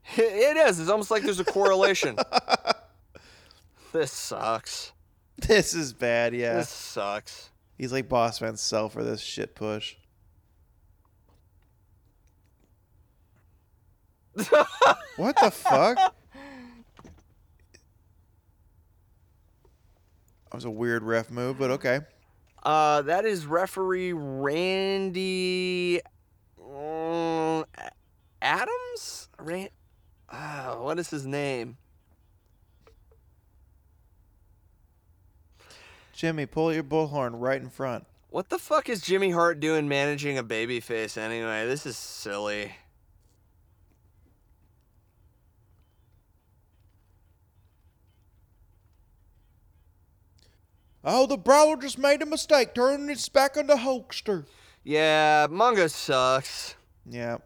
[laughs] It is. It's almost like there's a correlation. [laughs] this sucks. This is bad, yeah. This sucks. He's like boss man sell for this shit push. [laughs] what the fuck? That was a weird ref move, but okay. Uh, that is referee Randy um, Adams. Ran- uh, what is his name? Jimmy, pull your bullhorn right in front. What the fuck is Jimmy Hart doing managing a babyface anyway? This is silly. Oh, the brawler just made a mistake, turning its back on the Hulkster. Yeah, Mongo sucks. Yeah.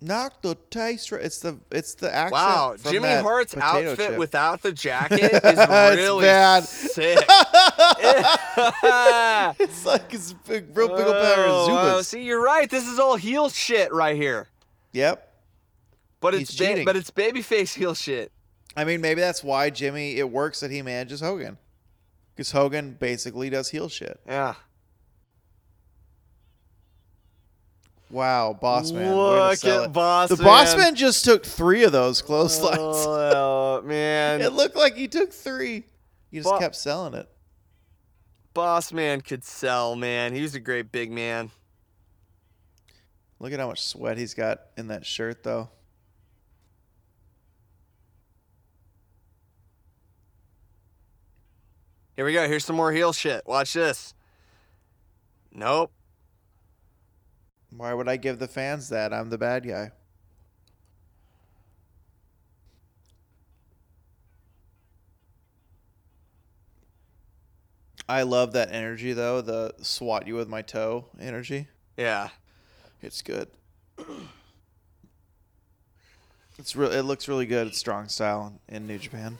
Knock the taste. It's the it's the accent. Wow, Jimmy Hart's outfit chip. without the [laughs] jacket is really bad. sick. [laughs] it's like it's big, real big old pair of Oh. Zubaz. See, you're right. This is all heel shit right here. Yep. But He's it's ba- but it's babyface heel shit. I mean, maybe that's why Jimmy. It works that he manages Hogan, because Hogan basically does heel shit. Yeah. Wow, boss man. Look at. Boss The Man. boss man just took three of those clotheslines. Oh, [laughs] man. it looked like he took three. He just Bo- kept selling it. Boss man could sell, man. He was a great big man. Look at how much sweat he's got in that shirt, though. Here we go. Here's some more heel shit. Watch this. Nope. Why would I give the fans that? I'm the bad guy. I love that energy though, the swat you with my toe energy. Yeah. It's good. [clears throat] It's real it looks really good. It's strong style in New Japan.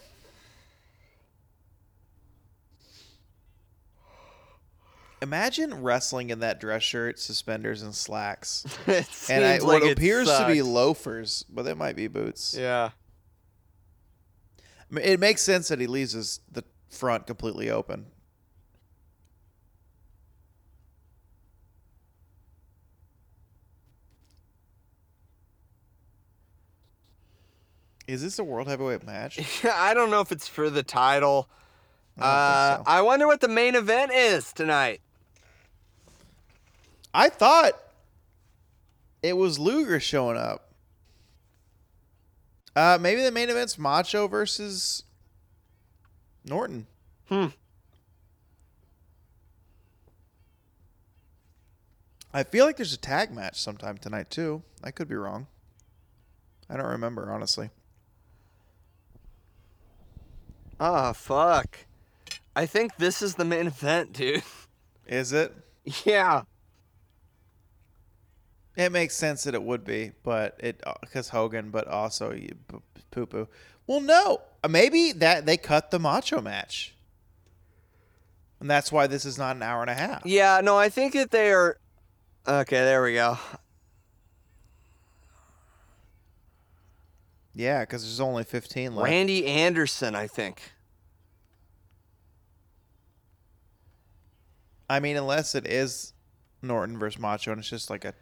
Imagine wrestling in that dress shirt, suspenders, and slacks. [laughs] it and I, what like it appears to be loafers, but they might be boots. Yeah. I mean, It makes sense that he leaves his the front completely open. Is this a world heavyweight match? [laughs] I don't know if it's for the title. I Uh, so. I wonder what the main event is tonight. I thought it was Luger showing up. Uh, maybe the main event's Macho versus Norton. Hmm. I feel like there's a tag match sometime tonight too. I could be wrong. I don't remember honestly. Oh, fuck. I think this is the main event, dude. Is it? [laughs] yeah. It makes sense that it would be, but it uh, because Hogan, but also poo poo. Well, no, uh, maybe that they cut the Macho match, and that's why this is not an hour and a half. Yeah, no, I think that they are. Okay, there we go. Yeah, because there's only 15 left. Randy Anderson, I think. I mean, unless it is Norton versus Macho, and it's just like a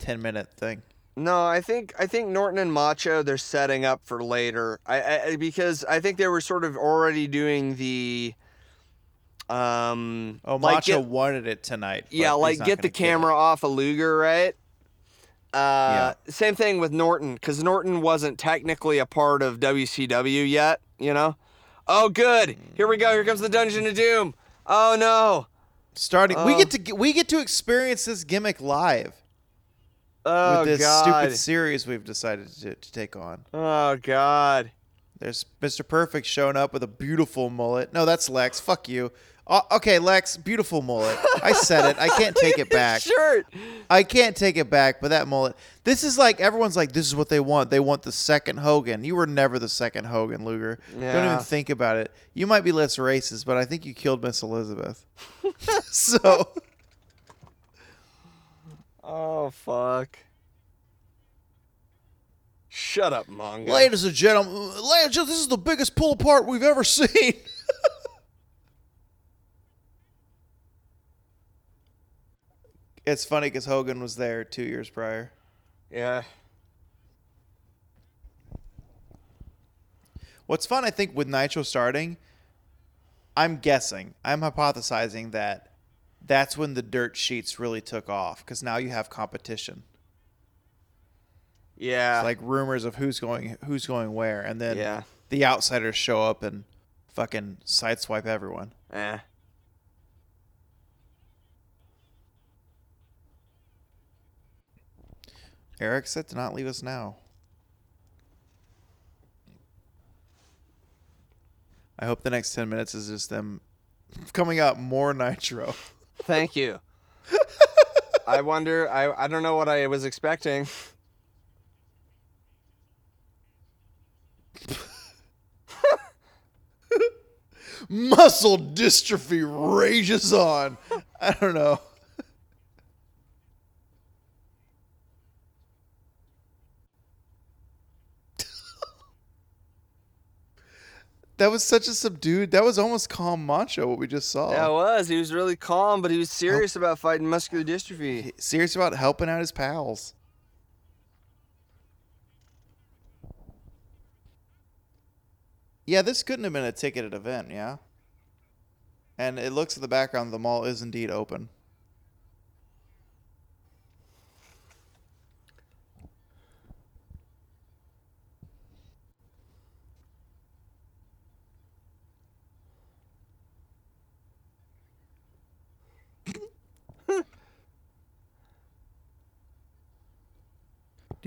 10 minute thing. No, I think I think Norton and Macho they're setting up for later. I, I because I think they were sort of already doing the um Oh, like Macho get- wanted it tonight. yeah, like get the camera off of Luger, right? Uh same thing with Norton cuz Norton wasn't technically a part of WCW yet, you know? Oh good. Here we go. Here comes the Dungeon of Doom. Oh no. Starting, we Oh. get to we get to experience this gimmick live Oh with this god. stupid series we've decided to, to take on. oh god. There's Mr. Perfect showing up with a beautiful mullet. No, that's Lex. Fuck you. Uh, okay, Lex, beautiful mullet. I said it. I can't take it [laughs] back. Shirt. I can't take it back, but that mullet. This is like everyone's like, this is what they want. They want the second Hogan. You were never the second Hogan, Luger. Yeah. Don't even think about it. You might be less racist, but I think you killed Miss Elizabeth. [laughs] [laughs] so Oh fuck. Shut up, Mongo. Ladies and gentlemen, ladies and gentlemen, this is the biggest pull apart we've ever seen. [laughs] it's funny because Hogan was there two years prior. Yeah. What's fun, I think, with Nitro starting, I'm guessing, I'm hypothesizing that that's when the dirt sheets really took off because now you have competition. Yeah. It's like rumors of who's going who's going where, and then Yeah. the outsiders show up and fucking sideswipe everyone. eh. Eric said to not leave us now. I hope the next 10 minutes is just them coming out more [laughs] Nitro. Thank you. [laughs] I wonder. I I don't know what I was expecting. [laughs] Muscle dystrophy rages on. I don't know. That was such a subdued. That was almost calm macho what we just saw. Yeah, it was. He was really calm, but he was serious about fighting muscular dystrophy. Serious about helping out his pals. Yeah, this couldn't have been a ticketed event, yeah? And it looks at the background, the mall is indeed open.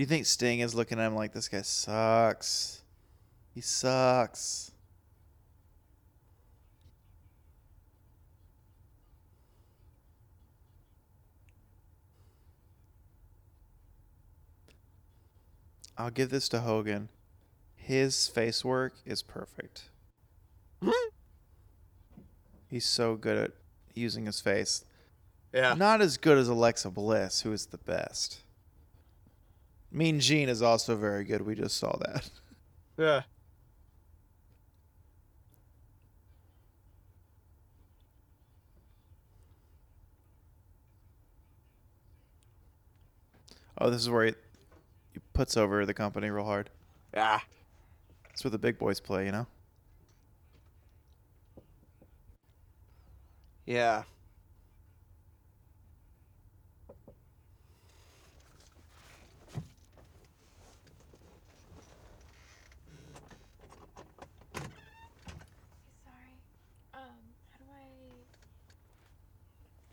You think Sting is looking at him like this guy sucks? He sucks. I'll give this to Hogan. His face work is perfect. [laughs] He's so good at using his face. Yeah. Not as good as Alexa Bliss, who is the best. Mean Gene is also very good. We just saw that. Yeah. Oh, this is where he, he puts over the company real hard. Yeah. That's where the big boys play, you know? Yeah. Sorry. Um, how do I.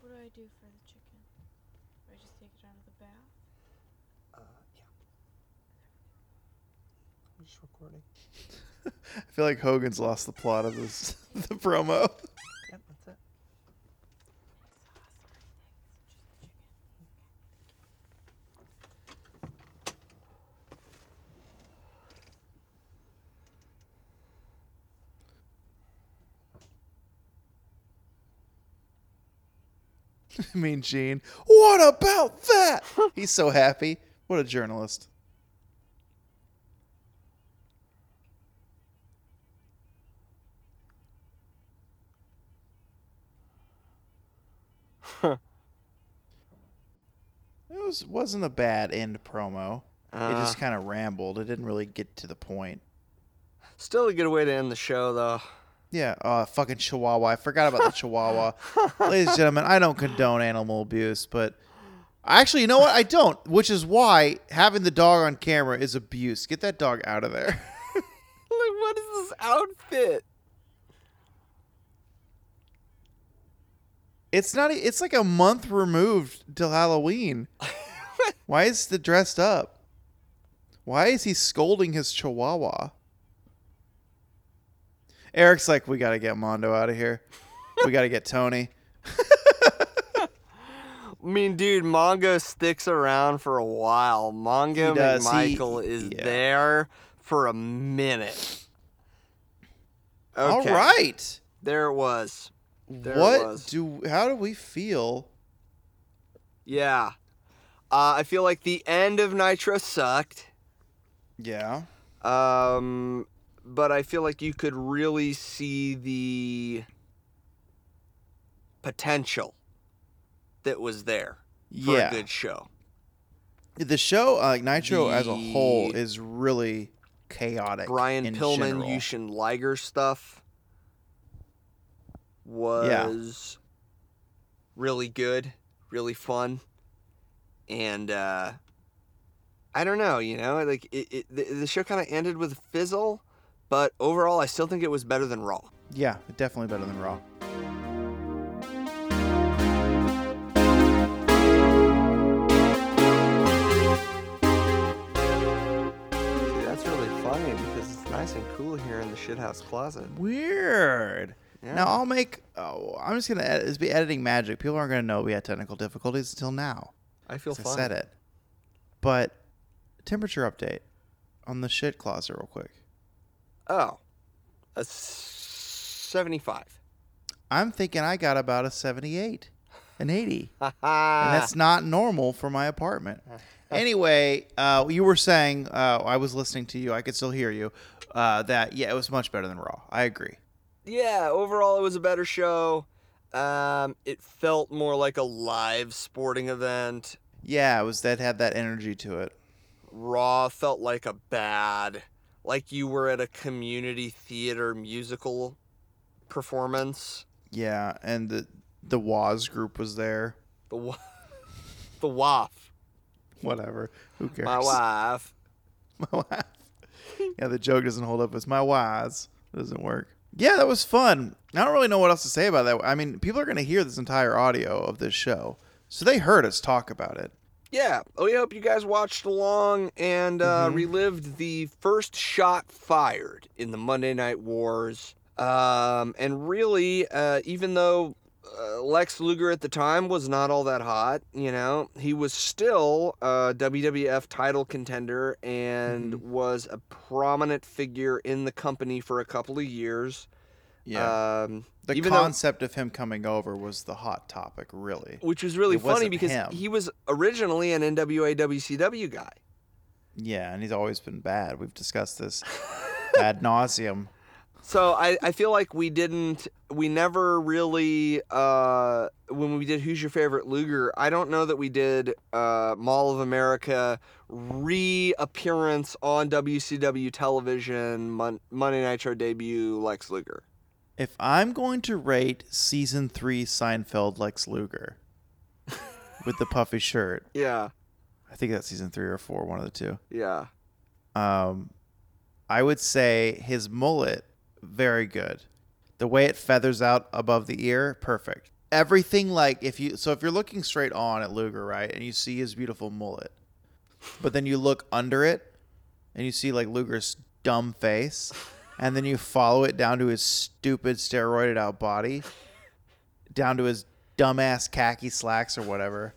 What do I do for the chicken? Do I just take it out of the bath? Uh, yeah. I'm just recording. [laughs] I feel like Hogan's lost the plot of this [laughs] the promo. Yep, that's it. [laughs] I mean Gene. What about that? He's so happy. What a journalist. It was wasn't a bad end promo. it Uh, just kind of rambled. It didn't really get to the point. Still a good way to end the show, though. Yeah, uh, fucking Chihuahua. I forgot about the Chihuahua. [laughs] Ladies and gentlemen, I don't condone animal abuse, but actually, you know what? I don't, which is why having the dog on camera is abuse. Get that dog out of there. [laughs] Like, what is this outfit? It's not. It's like a month removed till Halloween. [laughs] Why is the dressed up? Why is he scolding his Chihuahua? Eric's like, we gotta get Mongo out of here. We gotta get Tony. [laughs] I mean, dude, Mongo sticks around for a while. Mongo He does. He- is yeah. there for a minute. Okay. All right. There it was. There what do? How do we feel? Yeah. Uh, I feel like the end of Nitro sucked. Yeah. Um, but I feel like you could really see the potential that was there for Yeah. a good show. The show, uh, Nitro as a whole, is really chaotic. Brian Pillman, general. Jushin Liger stuff was really good, really fun, and uh, I don't know, you know, like it, it the, the show kind of ended with a fizzle, but overall, I still think it was better than Raw. Yeah, definitely better than Raw. See, that's really funny because it's nice and cool here in the shithouse closet. Weird. Yeah. Now I'll make. Oh, I'm just gonna ed- it's be editing magic. People aren't gonna know we had technical difficulties until now. I feel. fine. I said it. But temperature update on the shit closet, real quick. Oh, a seventy-five. I'm thinking I got about a 78, an 80. and [laughs] and that's not normal for my apartment. [laughs] Anyway, uh, you were saying uh, I was listening to you. I could still hear you. Uh, that yeah, it was much better than Raw. I agree. Yeah, overall it was a better show. Um, it felt more like a live sporting event. Yeah, it was that had that energy to it. Raw felt like a bad, like you were at a community theater musical performance. Yeah, and the the Waz group was there. The wa- [laughs] the waff, Whatever. Who cares? my wife. [laughs] My wife. yeah, the joke doesn't hold up. It's my Waz. It doesn't work. Yeah, that was fun. I don't really know what else to say about that. I mean, people are going to hear this entire audio of this show, so they heard us talk about it. yeah, we hope you guys watched along and uh, Mhm. relived the first shot fired in the Monday Night Wars. Um, and really, uh, even though uh, Lex Luger at the time was not all that hot, you know, he was still a WWF title contender and was a prominent figure in the company for a couple of years. Yeah. Um, the even though- concept of him coming over was the hot topic, really. which was really It funny because him. he was originally an NWA WCW guy. Yeah, and he's always been bad. We've discussed this [laughs] ad nauseum. So I, I feel like we didn't we never really uh when we did Who's Your Favorite Luger, I don't know that we did uh Mall of America reappearance on WCW television Mon- Monday Nitro debut Lex Luger. If I'm going to rate season three Seinfeld Lex Luger [laughs] with the puffy shirt, Yeah, I think that's season three or four, one of the two. yeah. Um, I would say his mullet, very good. The way it feathers out above the ear, perfect. Everything like if you so if you're looking straight on at Luger, right, and you see his beautiful mullet, but then you look under it and you see like Luger's dumb face, and then you follow it down to his stupid steroided out body, down to his dumbass khaki slacks or whatever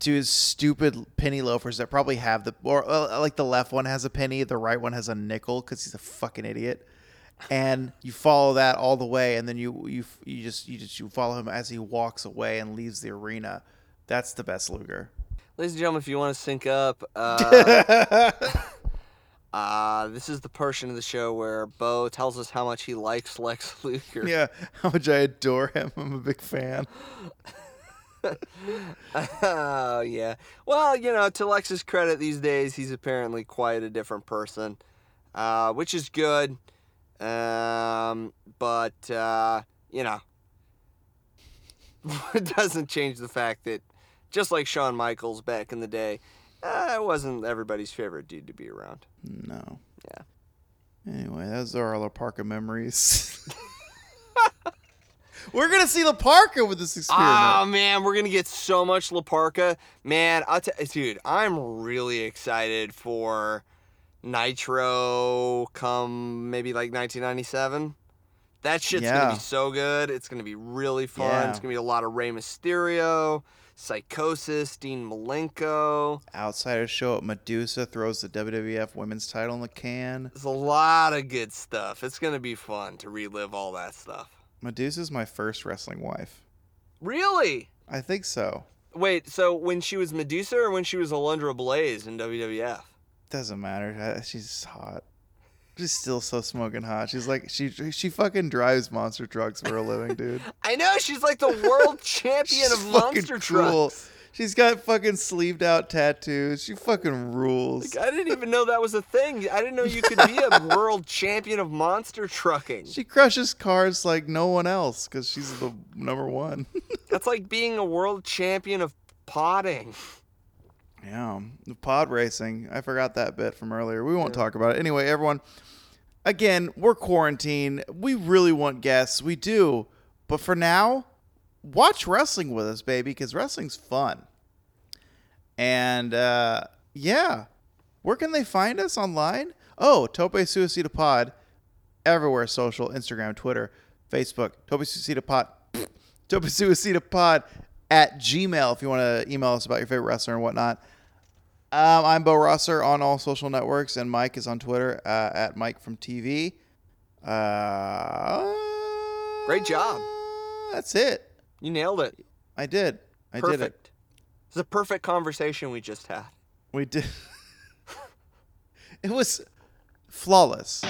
to his stupid penny loafers that probably have the or uh, like the left one has a penny, the right one has a nickel because he's a fucking idiot. And you follow that all the way, and then you you you just you just you follow him as he walks away and leaves the arena. That's the best Luger. Ladies and gentlemen, if you want to sync up, uh, [laughs] uh, this is the portion of the show where Bo tells us how much he likes Lex Luger. yeah, how much I adore him. I'm a big fan. [laughs] oh yeah. Well, you know, to Lex's credit, these days he's apparently quite a different person, uh, which is good. Um, but uh, you know, [laughs] it doesn't change the fact that just like Shawn Michaels back in the day, uh, wasn't everybody's favorite dude to be around. No. Yeah. Anyway, those are our La Parka memories. [laughs] We're gonna see La Parka with this experiment. Oh man, we're gonna get so much La Parka. Man, I'll t- dude, I'm really excited for Nitro come maybe like 1997. That shit's gonna be so good. It's gonna be really fun. Yeah. It's gonna be a lot of Rey Mysterio, Psychosis, Dean Malenko. Outsider show up. Medusa throws the WWF Women's Title in the can. There's a lot of good stuff. It's gonna be fun to relive all that stuff. Medusa's my first wrestling wife. Really? I think so. Wait, so when she was Medusa or when she was Alundra Blaze in WWF? Doesn't matter. Uh, She's hot. She's still so smoking hot. She's like she she fucking drives monster trucks for a living, dude. [laughs] I know she's like the world [laughs] champion of monster cruel. trucks. She's got fucking sleeved out tattoos. She fucking rules. Like, I didn't even know that was a thing. I didn't know you could be a [laughs] world champion of monster trucking. She crushes cars like no one else because she's the number one. [laughs] That's like being a world champion of potting. Yeah, pod racing. I forgot that bit from earlier. We won't talk about it. Anyway, everyone, again, we're quarantined. We really want guests. We do. But for now, watch wrestling with us, baby, because wrestling's fun. And uh, yeah, where can they find us online? Oh, Tope Suicida Pod, everywhere social, Instagram, Twitter, Facebook, Tope Suicida Pod, [laughs] Tope Suicida Pod at Gmail if you want to email us about your favorite wrestler and whatnot. Um, I'm Bo Rosser on all social networks, and Mike is on Twitter uh, at Mike from TV. Uh, Great job. That's it. You nailed it. I did. I did it. Perfect. It's a perfect conversation we just had. We did. [laughs] it was flawless.